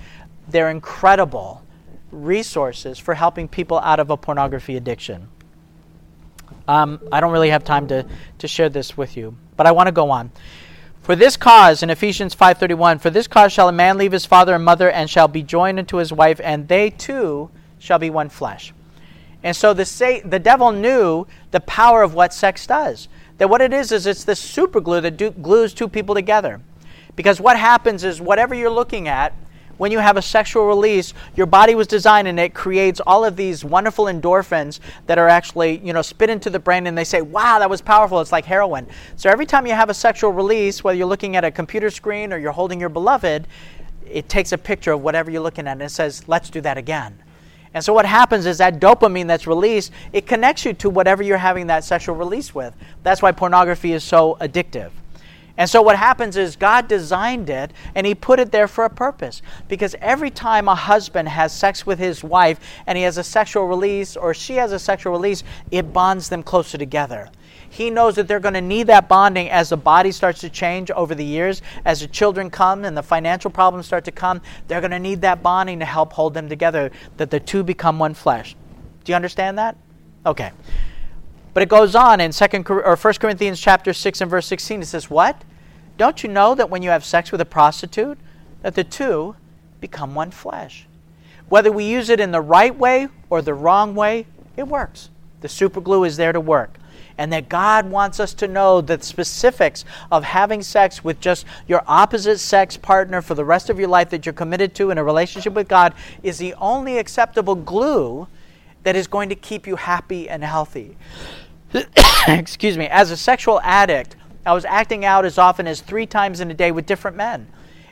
They're incredible resources for helping people out of a pornography addiction. Um, I don't really have time to, to share this with you, but I want to go on. For this cause, in Ephesians 5.31, For this cause shall a man leave his father and mother, and shall be joined unto his wife, and they two shall be one flesh. And so the, sa- the devil knew the power of what sex does. That what it is, is it's this super glue that do- glues two people together. Because what happens is, whatever you're looking at, when you have a sexual release, your body was designed and it creates all of these wonderful endorphins that are actually, you know, spit into the brain and they say, wow, that was powerful. It's like heroin. So every time you have a sexual release, whether you're looking at a computer screen or you're holding your beloved, it takes a picture of whatever you're looking at and it says, let's do that again. And so what happens is that dopamine that's released, it connects you to whatever you're having that sexual release with. That's why pornography is so addictive. And so what happens is God designed it and he put it there for a purpose. Because every time a husband has sex with his wife and he has a sexual release or she has a sexual release, it bonds them closer together. He knows that they're going to need that bonding as the body starts to change over the years, as the children come and the financial problems start to come. They're going to need that bonding to help hold them together, that the two become one flesh. Do you understand that? Okay. But it goes on in second or 1 Corinthians chapter 6 and verse 16. It says, What? Don't you know that when you have sex with a prostitute, that the two become one flesh? Whether we use it in the right way or the wrong way, it works. The superglue is there to work and that God wants us to know the specifics of having sex with just your opposite sex partner for the rest of your life that you're committed to in a relationship with God is the only acceptable glue that is going to keep you happy and healthy. Excuse me. As a sexual addict, I was acting out as often as three times in a day with different men.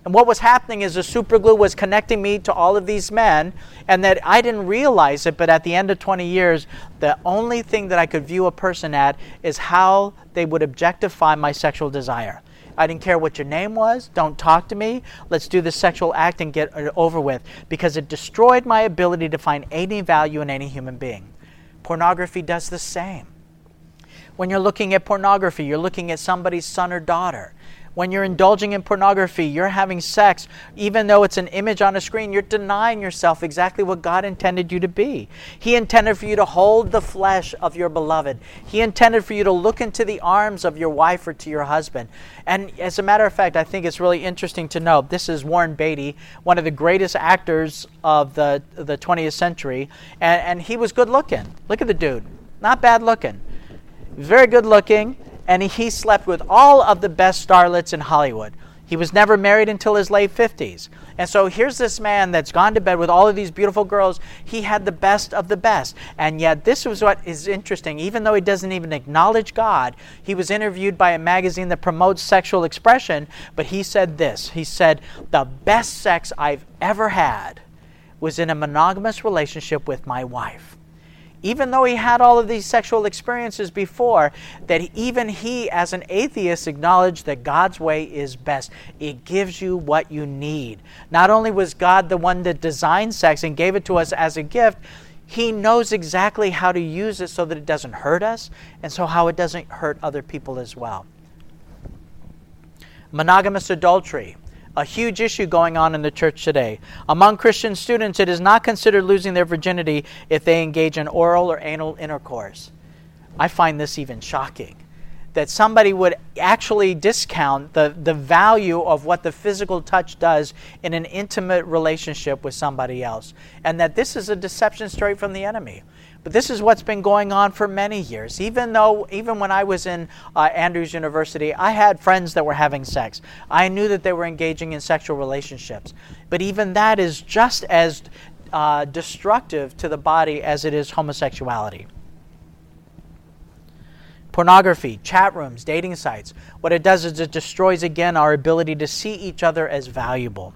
And what was happening is the superglue was connecting me to all of these men, and that I didn't realize it, but at the end of 20 years, the only thing that I could view a person at is how they would objectify my sexual desire. I didn't care what your name was. Don't talk to me. Let's do the sexual act and get it over with because it destroyed my ability to find any value in any human being. Pornography does the same. When you're looking at pornography, you're looking at somebody's son or daughter when you're indulging in pornography, you're having sex, even though it's an image on a screen, you're denying yourself exactly what God intended you to be. He intended for you to hold the flesh of your beloved, He intended for you to look into the arms of your wife or to your husband. And as a matter of fact, I think it's really interesting to know this is Warren Beatty, one of the greatest actors of the, the 20th century, and, and he was good looking. Look at the dude, not bad looking. Very good looking and he slept with all of the best starlets in Hollywood. He was never married until his late 50s. And so here's this man that's gone to bed with all of these beautiful girls. He had the best of the best. And yet, this was what is interesting. Even though he doesn't even acknowledge God, he was interviewed by a magazine that promotes sexual expression. But he said this He said, The best sex I've ever had was in a monogamous relationship with my wife. Even though he had all of these sexual experiences before, that even he, as an atheist, acknowledged that God's way is best. It gives you what you need. Not only was God the one that designed sex and gave it to us as a gift, he knows exactly how to use it so that it doesn't hurt us and so how it doesn't hurt other people as well. Monogamous adultery, a huge issue going on in the church today. Among Christian students, it is not considered losing their virginity if they engage in oral or anal intercourse. I find this even shocking that somebody would actually discount the, the value of what the physical touch does in an intimate relationship with somebody else. And that this is a deception straight from the enemy. But this is what's been going on for many years. Even though, even when I was in uh, Andrews University, I had friends that were having sex. I knew that they were engaging in sexual relationships. But even that is just as uh, destructive to the body as it is homosexuality pornography, chat rooms, dating sites. What it does is it destroys again our ability to see each other as valuable.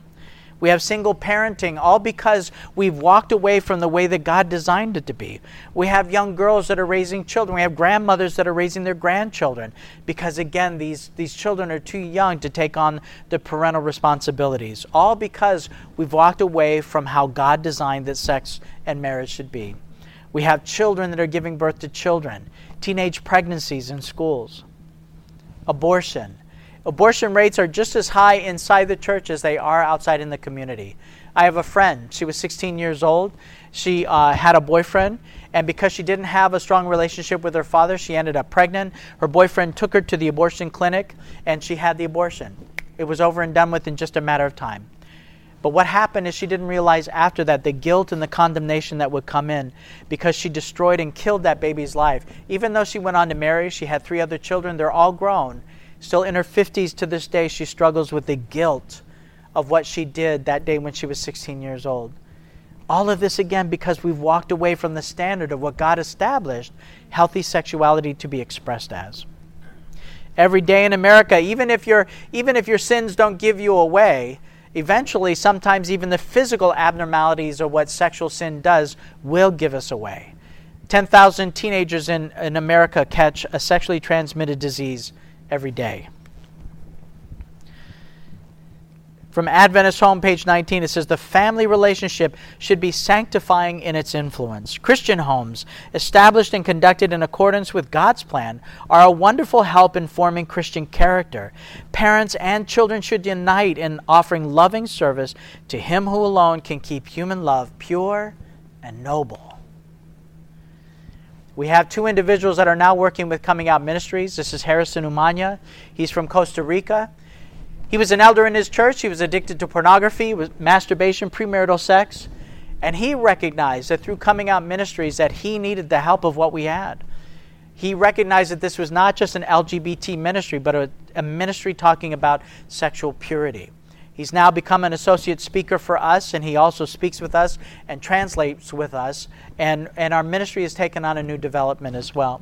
We have single parenting, all because we've walked away from the way that God designed it to be. We have young girls that are raising children. We have grandmothers that are raising their grandchildren because, again, these, these children are too young to take on the parental responsibilities. All because we've walked away from how God designed that sex and marriage should be. We have children that are giving birth to children teenage pregnancies in schools, abortion. Abortion rates are just as high inside the church as they are outside in the community. I have a friend. She was 16 years old. She uh, had a boyfriend, and because she didn't have a strong relationship with her father, she ended up pregnant. Her boyfriend took her to the abortion clinic, and she had the abortion. It was over and done with in just a matter of time. But what happened is she didn't realize after that the guilt and the condemnation that would come in because she destroyed and killed that baby's life. Even though she went on to marry, she had three other children, they're all grown. Still in her 50s to this day, she struggles with the guilt of what she did that day when she was 16 years old. All of this again because we've walked away from the standard of what God established healthy sexuality to be expressed as. Every day in America, even if your even if your sins don't give you away, eventually, sometimes even the physical abnormalities of what sexual sin does will give us away. 10,000 teenagers in, in America catch a sexually transmitted disease every day. From Adventist Home, page 19, it says the family relationship should be sanctifying in its influence. Christian homes, established and conducted in accordance with God's plan, are a wonderful help in forming Christian character. Parents and children should unite in offering loving service to Him who alone can keep human love pure and noble. We have two individuals that are now working with Coming Out Ministries. This is Harrison Umanya. He's from Costa Rica. He was an elder in his church. He was addicted to pornography, masturbation, premarital sex. And he recognized that through coming out ministries that he needed the help of what we had. He recognized that this was not just an LGBT ministry, but a, a ministry talking about sexual purity. He's now become an associate speaker for us, and he also speaks with us and translates with us. And, and our ministry has taken on a new development as well.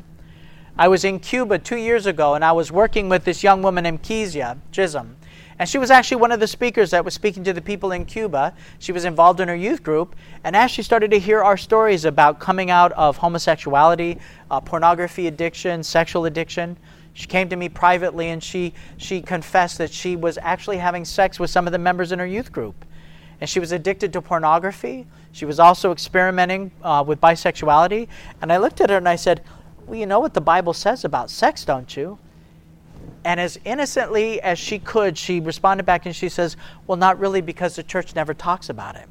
I was in Cuba two years ago, and I was working with this young woman named Kezia Chisholm. And she was actually one of the speakers that was speaking to the people in Cuba. She was involved in her youth group. And as she started to hear our stories about coming out of homosexuality, uh, pornography addiction, sexual addiction, she came to me privately and she, she confessed that she was actually having sex with some of the members in her youth group. And she was addicted to pornography. She was also experimenting uh, with bisexuality. And I looked at her and I said, Well, you know what the Bible says about sex, don't you? And as innocently as she could, she responded back and she says, Well, not really, because the church never talks about it.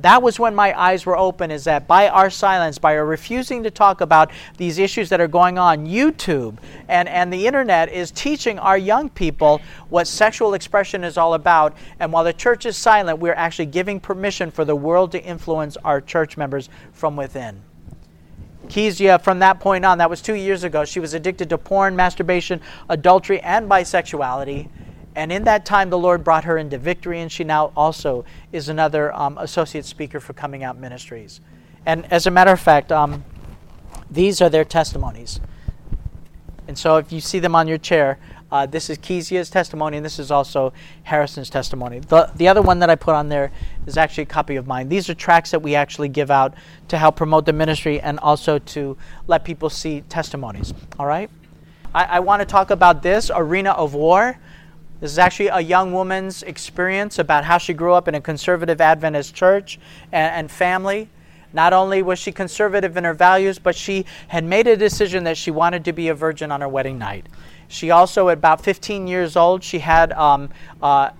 That was when my eyes were open, is that by our silence, by our refusing to talk about these issues that are going on, YouTube and, and the internet is teaching our young people what sexual expression is all about. And while the church is silent, we're actually giving permission for the world to influence our church members from within. Kezia, from that point on, that was two years ago, she was addicted to porn, masturbation, adultery, and bisexuality. And in that time, the Lord brought her into victory, and she now also is another um, associate speaker for Coming Out Ministries. And as a matter of fact, um, these are their testimonies. And so if you see them on your chair, Uh, this is Kezia's testimony, and this is also Harrison's testimony. The, the other one that I put on there is actually a copy of mine. These are tracks that we actually give out to help promote the ministry and also to let people see testimonies. All right? I, I want to talk about this arena of war. This is actually a young woman's experience about how she grew up in a conservative Adventist church and, and family. Not only was she conservative in her values, but she had made a decision that she wanted to be a virgin on her wedding night. She also, at about 15 years old, she had um, uh,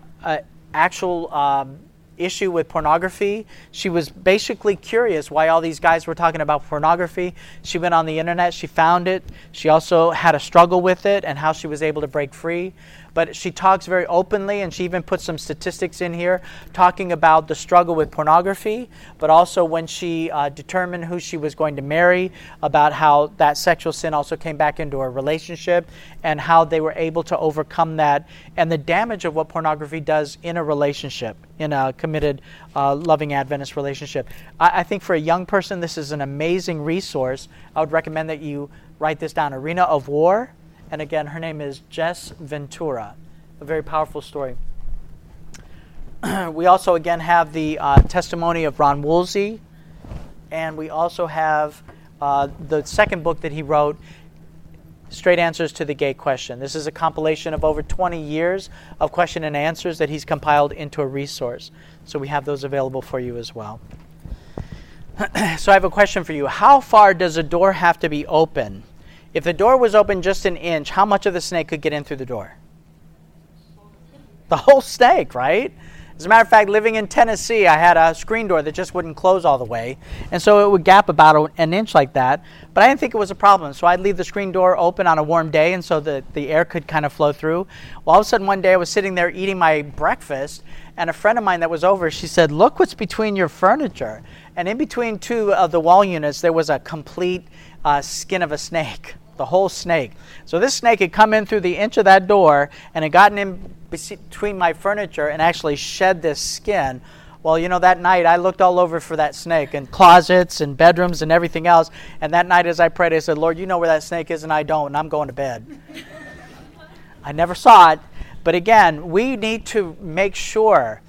actual um, issue with pornography. She was basically curious why all these guys were talking about pornography. She went on the internet, she found it. She also had a struggle with it and how she was able to break free but she talks very openly, and she even put some statistics in here talking about the struggle with pornography, but also when she uh, determined who she was going to marry, about how that sexual sin also came back into her relationship, and how they were able to overcome that, and the damage of what pornography does in a relationship, in a committed, uh, loving Adventist relationship. I, I think for a young person, this is an amazing resource. I would recommend that you write this down Arena of War and again, her name is Jess Ventura. A very powerful story. we also, again, have the uh, testimony of Ron Woolsey. And we also have uh, the second book that he wrote, Straight Answers to the Gay Question. This is a compilation of over 20 years of question and answers that he's compiled into a resource. So we have those available for you as well. so I have a question for you. How far does a door have to be open if the door was open just an inch, how much of the snake could get in through the door? The whole snake, right? As a matter of fact, living in Tennessee, I had a screen door that just wouldn't close all the way. And so it would gap about an inch like that. But I didn't think it was a problem. So I'd leave the screen door open on a warm day, and so the, the air could kind of flow through. Well, all of a sudden, one day I was sitting there eating my breakfast, and a friend of mine that was over, she said, Look what's between your furniture. And in between two of the wall units, there was a complete uh, skin of a snake the whole snake. So this snake had come in through the inch of that door and had gotten in between my furniture and actually shed this skin. Well, you know, that night I looked all over for that snake in closets and bedrooms and everything else. And that night as I prayed, I said, Lord, you know where that snake is and I don't, and I'm going to bed. I never saw it. But again, we need to make sure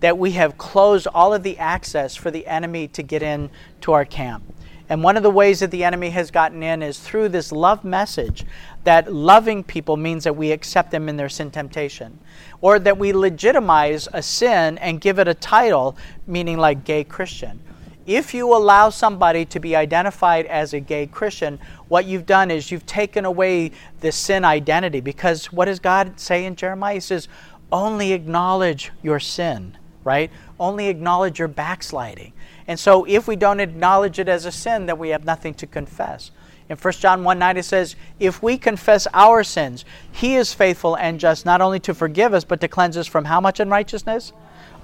that we have closed all of the access for the enemy to get in to our camp. And one of the ways that the enemy has gotten in is through this love message that loving people means that we accept them in their sin temptation, or that we legitimize a sin and give it a title, meaning like gay Christian. If you allow somebody to be identified as a gay Christian, what you've done is you've taken away the sin identity. Because what does God say in Jeremiah? He says, only acknowledge your sin, right? Only acknowledge your backsliding. And so if we don't acknowledge it as a sin, then we have nothing to confess. In 1 John 1 9, it says, If we confess our sins, he is faithful and just not only to forgive us, but to cleanse us from how much unrighteousness?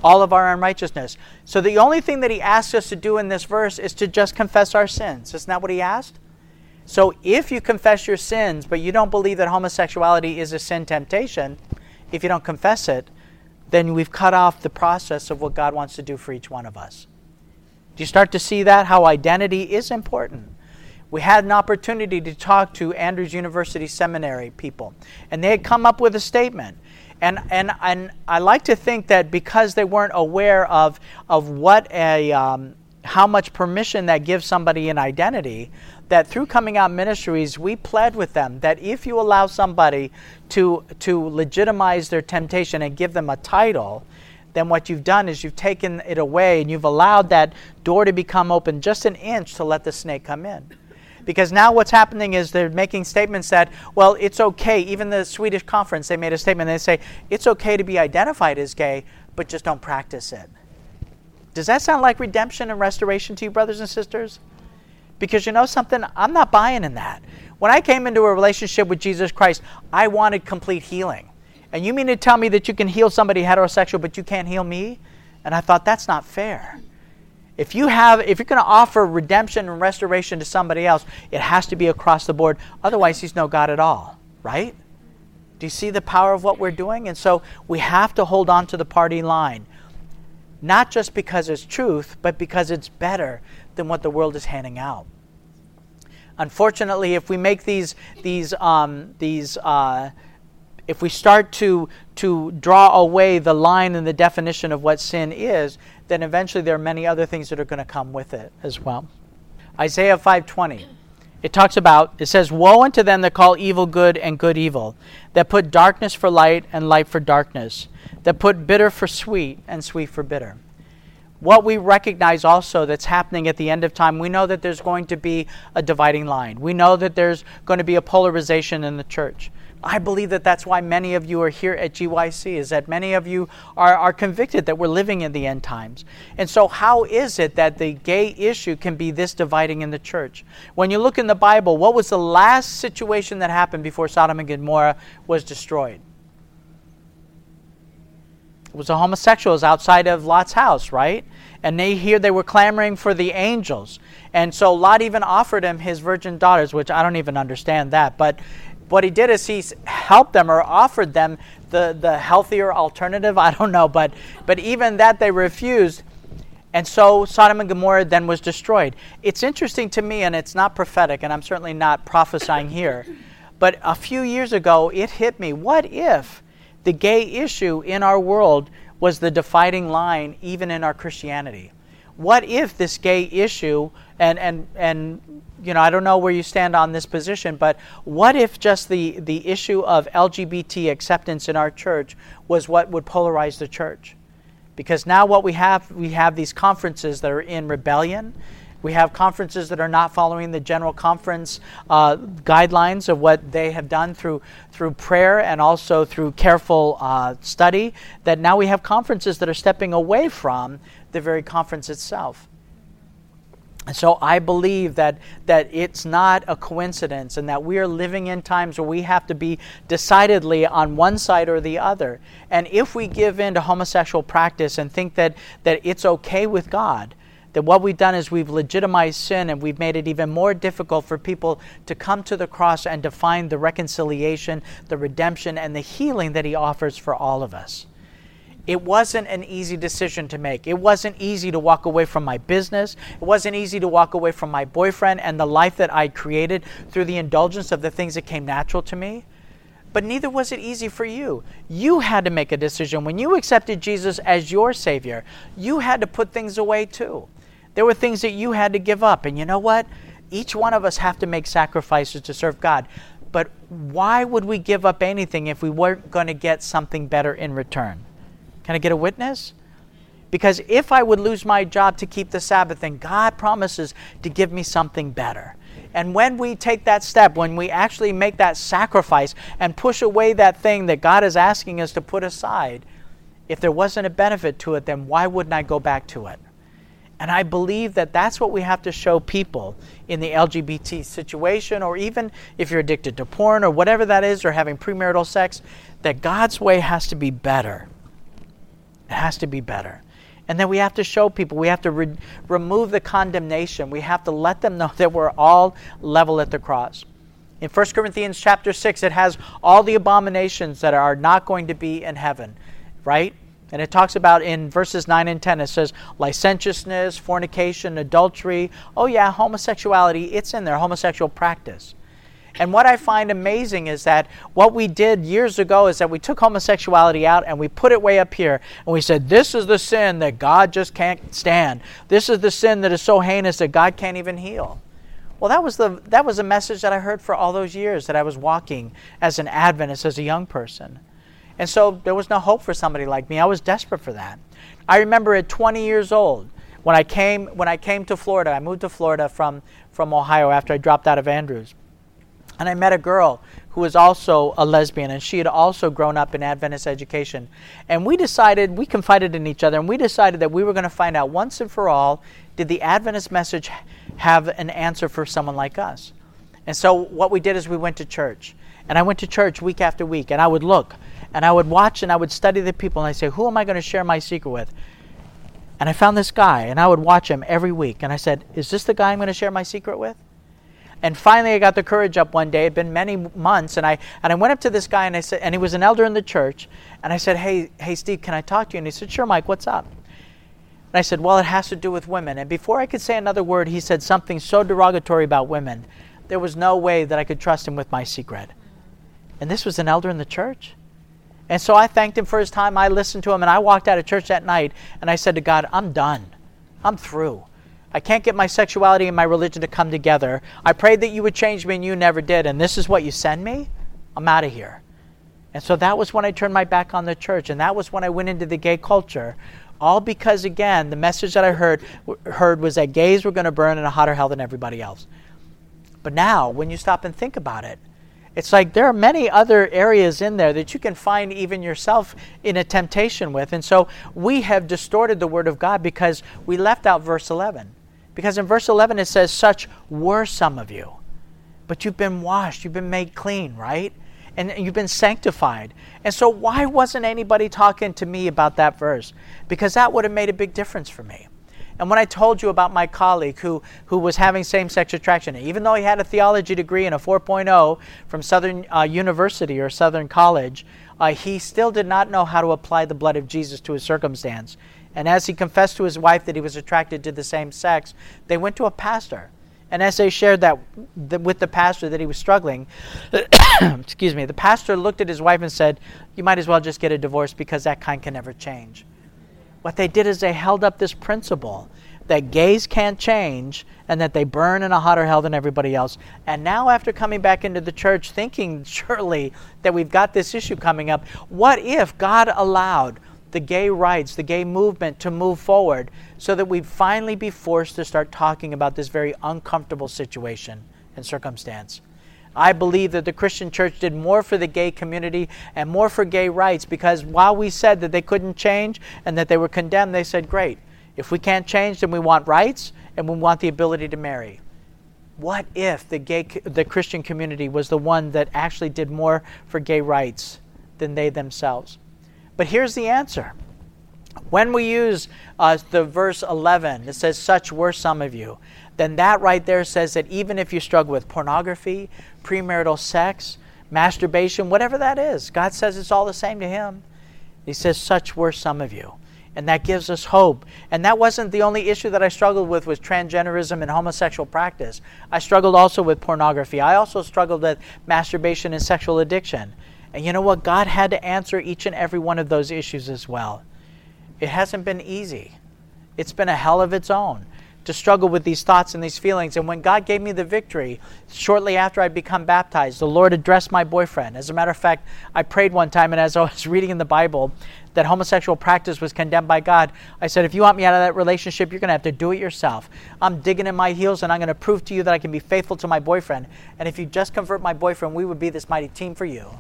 All of our unrighteousness. So the only thing that he asks us to do in this verse is to just confess our sins. Isn't that what he asked? So if you confess your sins, but you don't believe that homosexuality is a sin temptation, if you don't confess it, then we've cut off the process of what God wants to do for each one of us. Do you start to see that? How identity is important. We had an opportunity to talk to Andrews University Seminary people, and they had come up with a statement. And, and, and I like to think that because they weren't aware of, of what a, um, how much permission that gives somebody an identity, that through coming out ministries, we pled with them that if you allow somebody to, to legitimize their temptation and give them a title, then what you've done is you've taken it away and you've allowed that door to become open just an inch to let the snake come in. Because now what's happening is they're making statements that, well, it's okay. Even the Swedish conference, they made a statement. They say, it's okay to be identified as gay, but just don't practice it. Does that sound like redemption and restoration to you, brothers and sisters? Because you know something? I'm not buying in that. When I came into a relationship with Jesus Christ, I wanted complete healing. And you mean to tell me that you can heal somebody heterosexual, but you can't heal me? And I thought, that's not fair. If you have, if you're going to offer redemption and restoration to somebody else, it has to be across the board. Otherwise, he's no God at all, right? Do you see the power of what we're doing? And so we have to hold on to the party line, not just because it's truth, but because it's better than what the world is handing out. Unfortunately, if we make these these um, these uh, if we start to, to draw away the line and the definition of what sin is, then eventually there are many other things that are going to come with it as well. Isaiah 5:20. It talks about it says woe unto them that call evil good and good evil, that put darkness for light and light for darkness, that put bitter for sweet and sweet for bitter. What we recognize also that's happening at the end of time, we know that there's going to be a dividing line. We know that there's going to be a polarization in the church. I believe that that's why many of you are here at GYC, is that many of you are, are convicted that we're living in the end times. And so, how is it that the gay issue can be this dividing in the church? When you look in the Bible, what was the last situation that happened before Sodom and Gomorrah was destroyed? It was the homosexuals outside of Lot's house, right? And they here they were clamoring for the angels. And so Lot even offered him his virgin daughters, which I don't even understand that. But what he did is he helped them or offered them the, the healthier alternative. I don't know, but, but even that they refused. And so Sodom and Gomorrah then was destroyed. It's interesting to me, and it's not prophetic, and I'm certainly not prophesying here, but a few years ago it hit me. What if the gay issue in our world was the dividing line even in our Christianity? What if this gay issue, and, and, and you know, I don't know where you stand on this position, but what if just the, the issue of LGBT acceptance in our church was what would polarize the church? Because now what we have, we have these conferences that are in rebellion. We have conferences that are not following the general conference uh, guidelines of what they have done through, through prayer and also through careful uh, study. That now we have conferences that are stepping away from the very conference itself. And so I believe that, that it's not a coincidence and that we are living in times where we have to be decidedly on one side or the other. And if we give in to homosexual practice and think that, that it's okay with God, that what we've done is we've legitimized sin and we've made it even more difficult for people to come to the cross and to find the reconciliation, the redemption, and the healing that He offers for all of us. It wasn't an easy decision to make. It wasn't easy to walk away from my business. It wasn't easy to walk away from my boyfriend and the life that I created through the indulgence of the things that came natural to me. But neither was it easy for you. You had to make a decision. When you accepted Jesus as your Savior, you had to put things away too. There were things that you had to give up. And you know what? Each one of us have to make sacrifices to serve God. But why would we give up anything if we weren't going to get something better in return? Can I get a witness? Because if I would lose my job to keep the Sabbath, then God promises to give me something better. And when we take that step, when we actually make that sacrifice and push away that thing that God is asking us to put aside, if there wasn't a benefit to it, then why wouldn't I go back to it? And I believe that that's what we have to show people in the LGBT situation, or even if you're addicted to porn or whatever that is, or having premarital sex, that God's way has to be better. It has to be better. And then we have to show people, we have to re- remove the condemnation. We have to let them know that we're all level at the cross. In 1 Corinthians chapter 6, it has all the abominations that are not going to be in heaven, right? And it talks about in verses 9 and 10, it says licentiousness, fornication, adultery. Oh, yeah, homosexuality, it's in there, homosexual practice. And what I find amazing is that what we did years ago is that we took homosexuality out and we put it way up here. And we said, This is the sin that God just can't stand. This is the sin that is so heinous that God can't even heal. Well, that was, the, that was a message that I heard for all those years that I was walking as an Adventist, as a young person. And so there was no hope for somebody like me. I was desperate for that. I remember at 20 years old, when I came, when I came to Florida, I moved to Florida from, from Ohio after I dropped out of Andrews. And I met a girl who was also a lesbian, and she had also grown up in Adventist education. And we decided, we confided in each other, and we decided that we were going to find out once and for all did the Adventist message have an answer for someone like us? And so what we did is we went to church. And I went to church week after week, and I would look, and I would watch, and I would study the people, and I say, Who am I going to share my secret with? And I found this guy, and I would watch him every week. And I said, Is this the guy I'm going to share my secret with? And finally, I got the courage up one day. It had been many months, and I and I went up to this guy, and I said, and he was an elder in the church, and I said, "Hey, hey, Steve, can I talk to you?" And he said, "Sure, Mike. What's up?" And I said, "Well, it has to do with women." And before I could say another word, he said something so derogatory about women. There was no way that I could trust him with my secret. And this was an elder in the church. And so I thanked him for his time. I listened to him, and I walked out of church that night and I said to God, I'm done. I'm through. I can't get my sexuality and my religion to come together. I prayed that you would change me, and you never did. And this is what you send me? I'm out of here. And so that was when I turned my back on the church, and that was when I went into the gay culture. All because, again, the message that I heard, heard was that gays were going to burn in a hotter hell than everybody else. But now, when you stop and think about it, it's like there are many other areas in there that you can find even yourself in a temptation with. And so we have distorted the Word of God because we left out verse 11. Because in verse 11 it says, Such were some of you. But you've been washed, you've been made clean, right? And you've been sanctified. And so, why wasn't anybody talking to me about that verse? Because that would have made a big difference for me. And when I told you about my colleague who, who was having same sex attraction, even though he had a theology degree and a 4.0 from Southern uh, University or Southern College, uh, he still did not know how to apply the blood of Jesus to his circumstance. And as he confessed to his wife that he was attracted to the same sex, they went to a pastor. And as they shared that with the pastor that he was struggling, excuse me, the pastor looked at his wife and said, You might as well just get a divorce because that kind can never change. What they did is they held up this principle that gays can't change and that they burn in a hotter hell than everybody else. And now, after coming back into the church, thinking surely that we've got this issue coming up, what if God allowed the gay rights, the gay movement to move forward so that we'd finally be forced to start talking about this very uncomfortable situation and circumstance. I believe that the Christian church did more for the gay community and more for gay rights because while we said that they couldn't change and that they were condemned, they said, Great, if we can't change, then we want rights and we want the ability to marry. What if the, gay, the Christian community was the one that actually did more for gay rights than they themselves? But here's the answer. When we use uh, the verse 11, it says, Such were some of you, then that right there says that even if you struggle with pornography, premarital sex, masturbation, whatever that is, God says it's all the same to Him. He says, Such were some of you. And that gives us hope. And that wasn't the only issue that I struggled with was transgenderism and homosexual practice. I struggled also with pornography. I also struggled with masturbation and sexual addiction. And you know what? God had to answer each and every one of those issues as well. It hasn't been easy, it's been a hell of its own to struggle with these thoughts and these feelings. And when God gave me the victory, shortly after I'd become baptized, the Lord addressed my boyfriend. As a matter of fact, I prayed one time, and as I was reading in the Bible that homosexual practice was condemned by God, I said, If you want me out of that relationship, you're going to have to do it yourself. I'm digging in my heels, and I'm going to prove to you that I can be faithful to my boyfriend. And if you just convert my boyfriend, we would be this mighty team for you.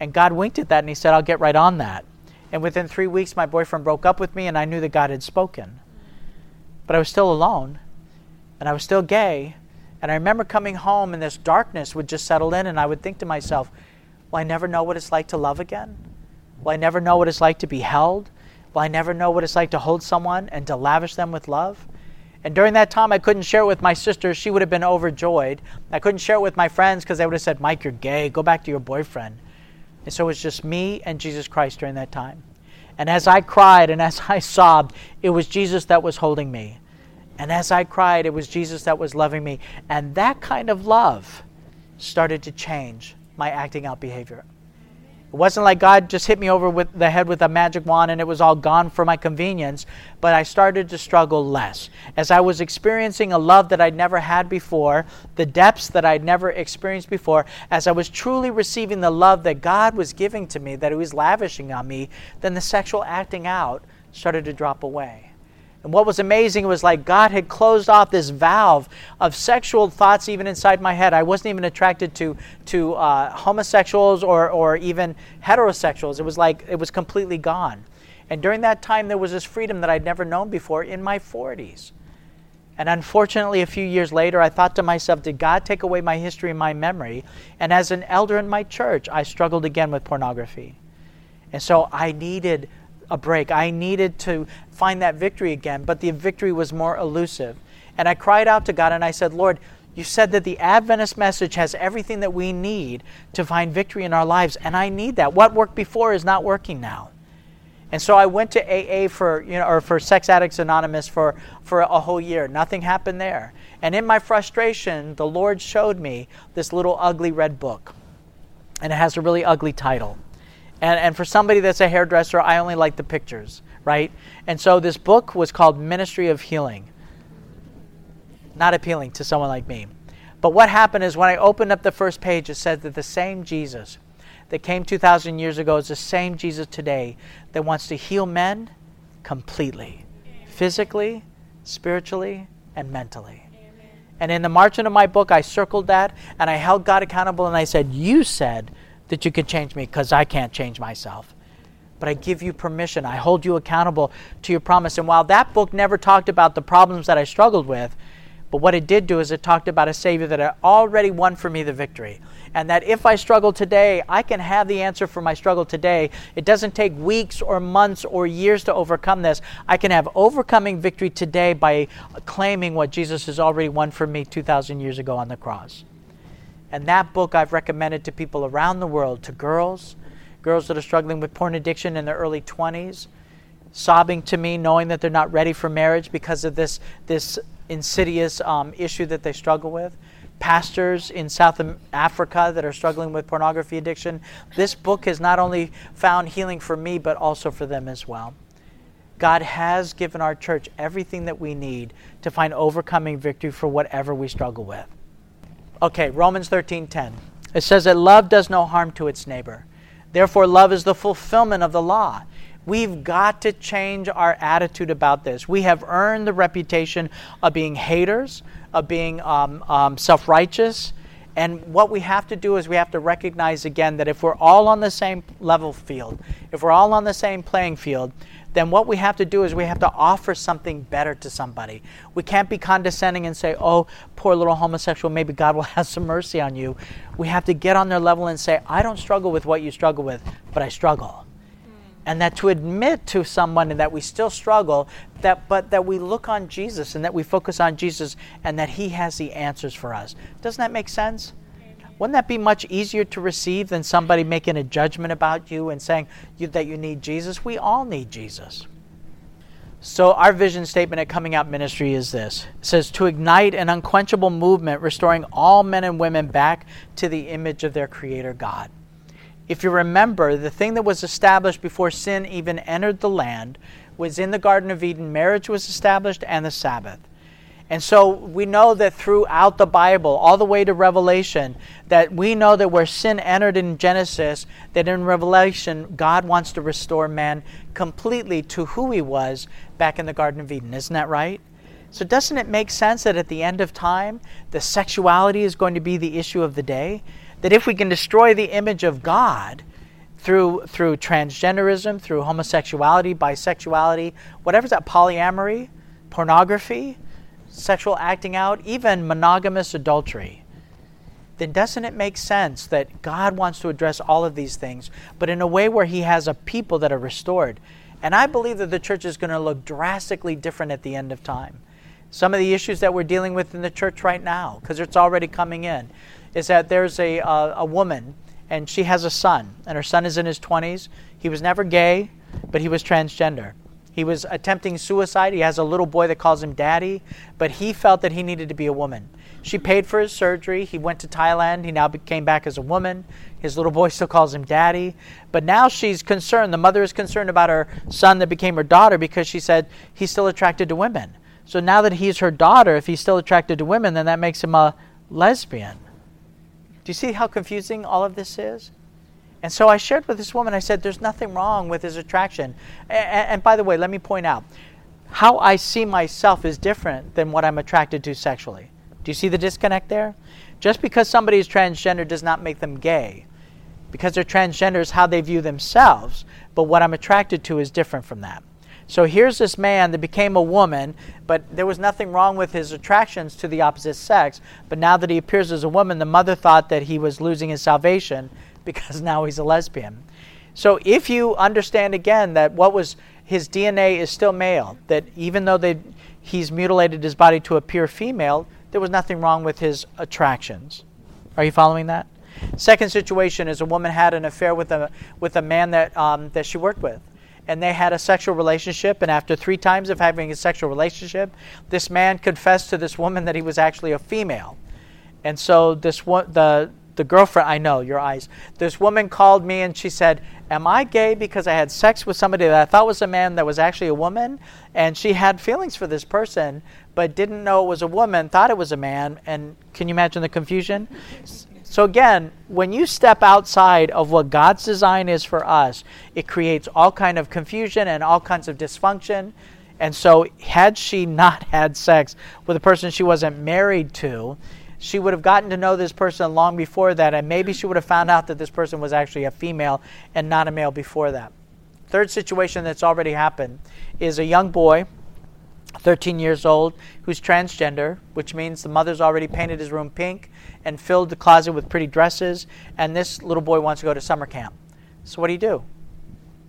And God winked at that and He said, I'll get right on that. And within three weeks, my boyfriend broke up with me, and I knew that God had spoken. But I was still alone, and I was still gay. And I remember coming home, and this darkness would just settle in, and I would think to myself, Will I never know what it's like to love again? Will I never know what it's like to be held? Will I never know what it's like to hold someone and to lavish them with love? And during that time, I couldn't share it with my sister. She would have been overjoyed. I couldn't share it with my friends because they would have said, Mike, you're gay. Go back to your boyfriend. And so it was just me and Jesus Christ during that time. And as I cried and as I sobbed, it was Jesus that was holding me. And as I cried, it was Jesus that was loving me. And that kind of love started to change my acting out behavior. It wasn't like God just hit me over with the head with a magic wand and it was all gone for my convenience, but I started to struggle less. As I was experiencing a love that I'd never had before, the depths that I'd never experienced before, as I was truly receiving the love that God was giving to me, that He was lavishing on me, then the sexual acting out started to drop away. And what was amazing was like God had closed off this valve of sexual thoughts even inside my head. I wasn't even attracted to to uh, homosexuals or or even heterosexuals. It was like it was completely gone. And during that time, there was this freedom that I'd never known before in my 40s. And unfortunately, a few years later, I thought to myself, did God take away my history and my memory? And as an elder in my church, I struggled again with pornography. And so I needed a break. I needed to find that victory again, but the victory was more elusive. And I cried out to God and I said, Lord, you said that the Adventist message has everything that we need to find victory in our lives, and I need that. What worked before is not working now. And so I went to AA for, you know, or for Sex Addicts Anonymous for, for a whole year. Nothing happened there. And in my frustration, the Lord showed me this little ugly red book. And it has a really ugly title. And, and for somebody that's a hairdresser, I only like the pictures, right? And so this book was called Ministry of Healing. Not appealing to someone like me. But what happened is when I opened up the first page, it said that the same Jesus that came 2,000 years ago is the same Jesus today that wants to heal men completely, physically, spiritually, and mentally. And in the margin of my book, I circled that and I held God accountable and I said, You said that you could change me because I can't change myself. But I give you permission. I hold you accountable to your promise. And while that book never talked about the problems that I struggled with, but what it did do is it talked about a Savior that had already won for me the victory. And that if I struggle today, I can have the answer for my struggle today. It doesn't take weeks or months or years to overcome this. I can have overcoming victory today by claiming what Jesus has already won for me 2,000 years ago on the cross. And that book I've recommended to people around the world, to girls, girls that are struggling with porn addiction in their early 20s, sobbing to me, knowing that they're not ready for marriage because of this, this insidious um, issue that they struggle with. Pastors in South Africa that are struggling with pornography addiction. This book has not only found healing for me, but also for them as well. God has given our church everything that we need to find overcoming victory for whatever we struggle with. Okay, Romans 13:10. It says that love does no harm to its neighbor. Therefore love is the fulfillment of the law. We've got to change our attitude about this. We have earned the reputation of being haters, of being um, um, self righteous. And what we have to do is we have to recognize again that if we're all on the same level field, if we're all on the same playing field, then what we have to do is we have to offer something better to somebody. We can't be condescending and say, oh, poor little homosexual, maybe God will have some mercy on you. We have to get on their level and say, I don't struggle with what you struggle with, but I struggle mm. and that to admit to someone that we still struggle that but that we look on Jesus and that we focus on Jesus and that he has the answers for us doesn't that make sense wouldn't that be much easier to receive than somebody making a judgment about you and saying you, that you need Jesus? We all need Jesus. So our vision statement at coming out ministry is this. It says to ignite an unquenchable movement restoring all men and women back to the image of their creator god. If you remember, the thing that was established before sin even entered the land was in the Garden of Eden, marriage was established and the Sabbath. And so we know that throughout the Bible, all the way to Revelation, that we know that where sin entered in Genesis, that in Revelation, God wants to restore man completely to who he was back in the Garden of Eden. Isn't that right? So, doesn't it make sense that at the end of time, the sexuality is going to be the issue of the day? that if we can destroy the image of God through through transgenderism, through homosexuality, bisexuality, whatever's that polyamory, pornography, sexual acting out, even monogamous adultery, then doesn't it make sense that God wants to address all of these things, but in a way where He has a people that are restored? And I believe that the church is going to look drastically different at the end of time. Some of the issues that we're dealing with in the church right now, because it's already coming in is that there's a, a, a woman and she has a son, and her son is in his 20s. He was never gay, but he was transgender. He was attempting suicide. He has a little boy that calls him daddy, but he felt that he needed to be a woman. She paid for his surgery. He went to Thailand. He now came back as a woman. His little boy still calls him daddy. But now she's concerned. The mother is concerned about her son that became her daughter because she said he's still attracted to women. So now that he's her daughter, if he's still attracted to women, then that makes him a lesbian. Do you see how confusing all of this is? And so I shared with this woman, I said, there's nothing wrong with his attraction. And, and, by the way, let me point out how I see myself is different than what I'm attracted to sexually. Do you see the disconnect there? Just because somebody is transgender does not make them gay. Because they're transgender is how they view themselves, but what I'm attracted to is different from that. So here's this man that became a woman, but there was nothing wrong with his attractions to the opposite sex. But now that he appears as a woman, the mother thought that he was losing his salvation because now he's a lesbian. So if you understand again that what was his DNA is still male, that even though they, he's mutilated his body to appear female, there was nothing wrong with his attractions. Are you following that? Second situation is a woman had an affair with a with a man that um, that she worked with and they had a sexual relationship. And after three times of having a sexual relationship, this man confessed to this woman that he was actually a female. And so this the the girlfriend, I know your eyes. This woman called me and she said, Am I gay because I had sex with somebody that I thought was a man that was actually a woman? And she had feelings for this person, but didn't know it was a woman, thought it was a man. And can you imagine the confusion? So again, when you step outside of what God's design is for us, it creates all kind of confusion and all kinds of dysfunction. And so had she not had sex with a person she wasn't married to, she would have gotten to know this person long before that, and maybe she would have found out that this person was actually a female and not a male before that. Third situation that's already happened is a young boy, 13 years old, who's transgender, which means the mother's already painted his room pink and filled the closet with pretty dresses, and this little boy wants to go to summer camp. So what do you do?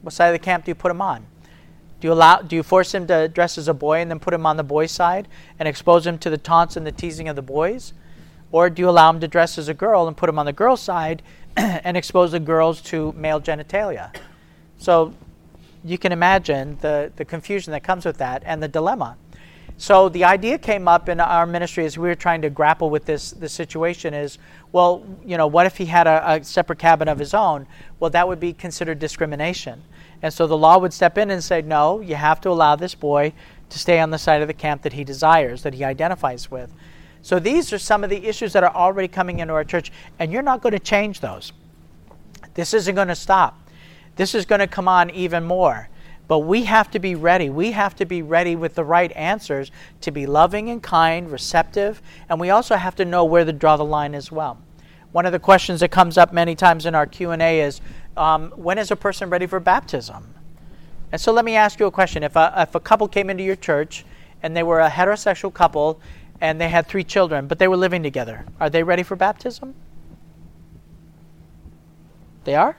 What side of the camp do you put him on? Do you allow do you force him to dress as a boy and then put him on the boys' side and expose him to the taunts and the teasing of the boys? Or do you allow him to dress as a girl and put him on the girl's side and expose the girls to male genitalia? So you can imagine the, the confusion that comes with that and the dilemma. So the idea came up in our ministry as we were trying to grapple with this, this situation is, well, you know, what if he had a, a separate cabin of his own? Well, that would be considered discrimination. And so the law would step in and say, no, you have to allow this boy to stay on the side of the camp that he desires, that he identifies with. So these are some of the issues that are already coming into our church, and you're not going to change those. This isn't going to stop. This is going to come on even more. But we have to be ready. We have to be ready with the right answers to be loving and kind, receptive, and we also have to know where to draw the line as well. One of the questions that comes up many times in our Q&A is, um, when is a person ready for baptism? And so let me ask you a question. If a, if a couple came into your church and they were a heterosexual couple and they had three children, but they were living together. Are they ready for baptism? They are?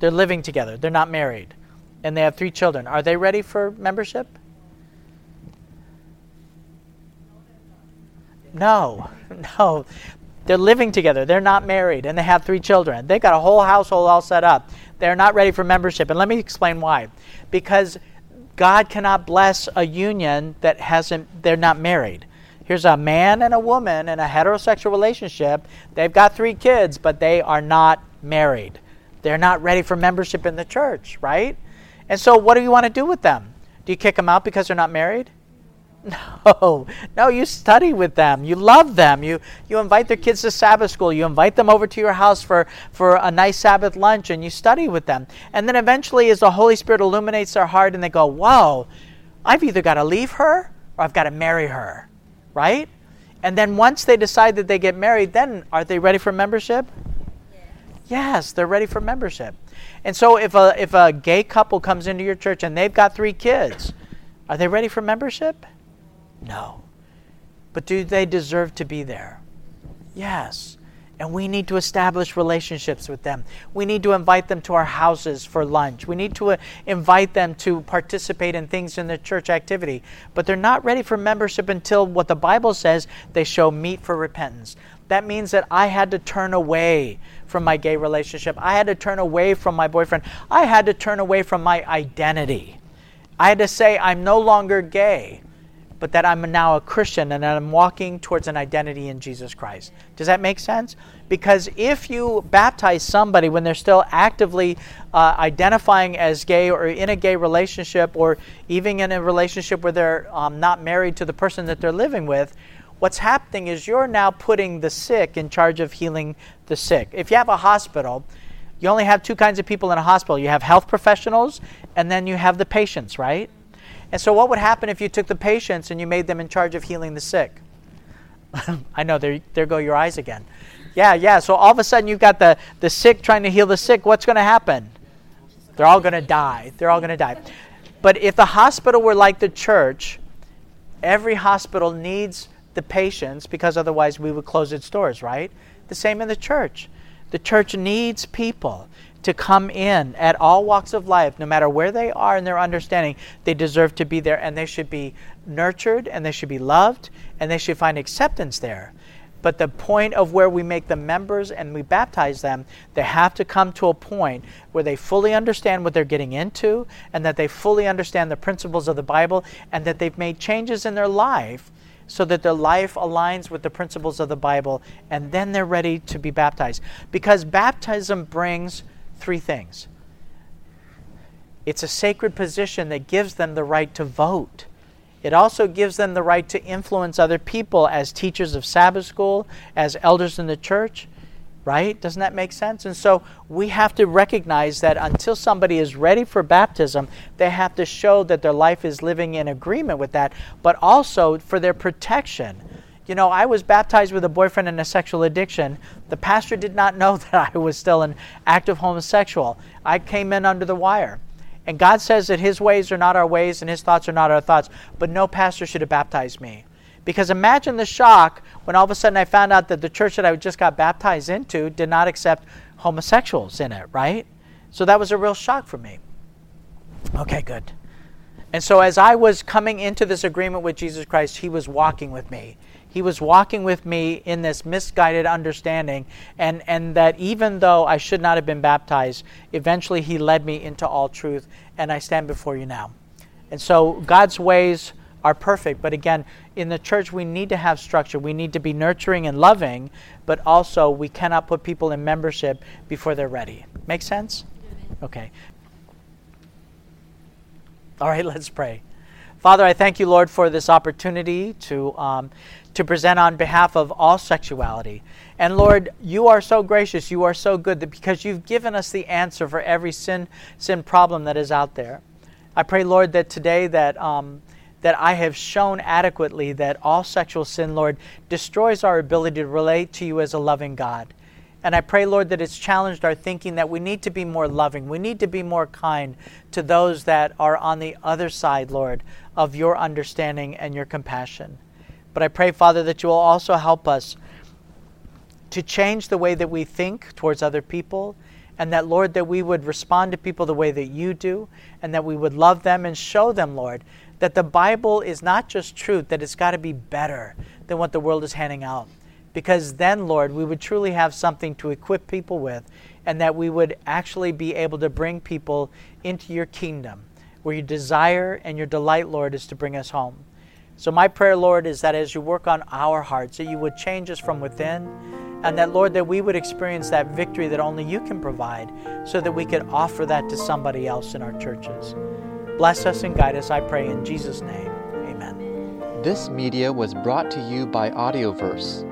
They're living together, they're not married, and they have three children. Are they ready for membership? No, no. They're living together. They're not married and they have three children. They've got a whole household all set up. They're not ready for membership. And let me explain why. Because God cannot bless a union that hasn't they're not married. Here's a man and a woman in a heterosexual relationship. They've got three kids, but they are not married. They're not ready for membership in the church, right? And so what do you want to do with them? Do you kick them out because they're not married? No, no, you study with them. You love them. You, you invite their kids to Sabbath school. You invite them over to your house for, for a nice Sabbath lunch and you study with them. And then eventually, as the Holy Spirit illuminates their heart and they go, Whoa, I've either got to leave her or I've got to marry her, right? And then once they decide that they get married, then are they ready for membership? Yes, they're ready for membership. And so if a, if a gay couple comes into your church and they've got three kids, are they ready for membership? No. But do they deserve to be there? Yes. And we need to establish relationships with them. We need to invite them to our houses for lunch. We need to uh, invite them to participate in things in the church activity. But they're not ready for membership until what the Bible says they show meet for repentance. That means that I had to turn away from my gay relationship. I had to turn away from my boyfriend. I had to turn away from my identity. I had to say, I'm no longer gay but that I'm now a Christian and that I'm walking towards an identity in Jesus Christ. Does that make sense? Because if you baptize somebody when they're still actively uh, identifying as gay or in a gay relationship or even in a relationship where they're um, not married to the person that they're living with, what's happening is you're now putting the sick in charge of healing the sick. If you have a hospital, you only have two kinds of people in a hospital you have health professionals and then you have the patients, right? And so, what would happen if you took the patients and you made them in charge of healing the sick? I know, there, there go your eyes again. Yeah, yeah. So, all of a sudden, you've got the, the sick trying to heal the sick. What's going to happen? They're all going to die. They're all going to die. But if the hospital were like the church, every hospital needs the patients because otherwise we would close its doors, right? The same in the church. The church needs people to come in at all walks of life, no matter where they are in their understanding, they deserve to be there and they should be nurtured and they should be loved and they should find acceptance there. But the point of where we make them members and we baptize them, they have to come to a point where they fully understand what they're getting into and that they fully understand the principles of the Bible and that they've made changes in their life so that their life aligns with the principles of the Bible, and then they're ready to be baptized. Because baptism brings three things it's a sacred position that gives them the right to vote. It also gives them the right to influence other people as teachers of Sabbath school, as elders in the church, right? Doesn't that make sense? And so we have to recognize that until somebody is ready for baptism, they have to show that their life is living in agreement with that, but also for their protection. You know, I was baptized with a boyfriend and a sexual addiction. The pastor did not know that I was still an active homosexual. I came in under the wire. And God says that His ways are not our ways and His thoughts are not our thoughts. But no pastor should have baptized me. Because imagine the shock when all of a sudden I found out that the church that I just got baptized into did not accept homosexuals in it, right? So that was a real shock for me. Okay, good. And so as I was coming into this agreement with Jesus Christ, He was walking with me. He was walking with me in this misguided understanding, and, and that even though I should not have been baptized, eventually He led me into all truth, and I stand before you now. And so God's ways are perfect, but again, in the church, we need to have structure. We need to be nurturing and loving, but also we cannot put people in membership before they're ready. Make sense? Okay. All right, let's pray. Father, I thank you, Lord, for this opportunity to, um, to present on behalf of all sexuality. And Lord, you are so gracious, you are so good that because you've given us the answer for every sin, sin problem that is out there. I pray, Lord, that today that, um, that I have shown adequately that all sexual sin, Lord, destroys our ability to relate to you as a loving God. And I pray, Lord, that it's challenged our thinking that we need to be more loving. We need to be more kind to those that are on the other side, Lord, of your understanding and your compassion. But I pray, Father, that you will also help us to change the way that we think towards other people. And that, Lord, that we would respond to people the way that you do, and that we would love them and show them, Lord, that the Bible is not just truth, that it's got to be better than what the world is handing out because then, Lord, we would truly have something to equip people with, and that we would actually be able to bring people into your kingdom, where your desire and your delight, Lord, is to bring us home. So, my prayer, Lord, is that as you work on our hearts, that you would change us from within, and that, Lord, that we would experience that victory that only you can provide, so that we could offer that to somebody else in our churches. Bless us and guide us, I pray, in Jesus' name. Amen. This media was brought to you by Audioverse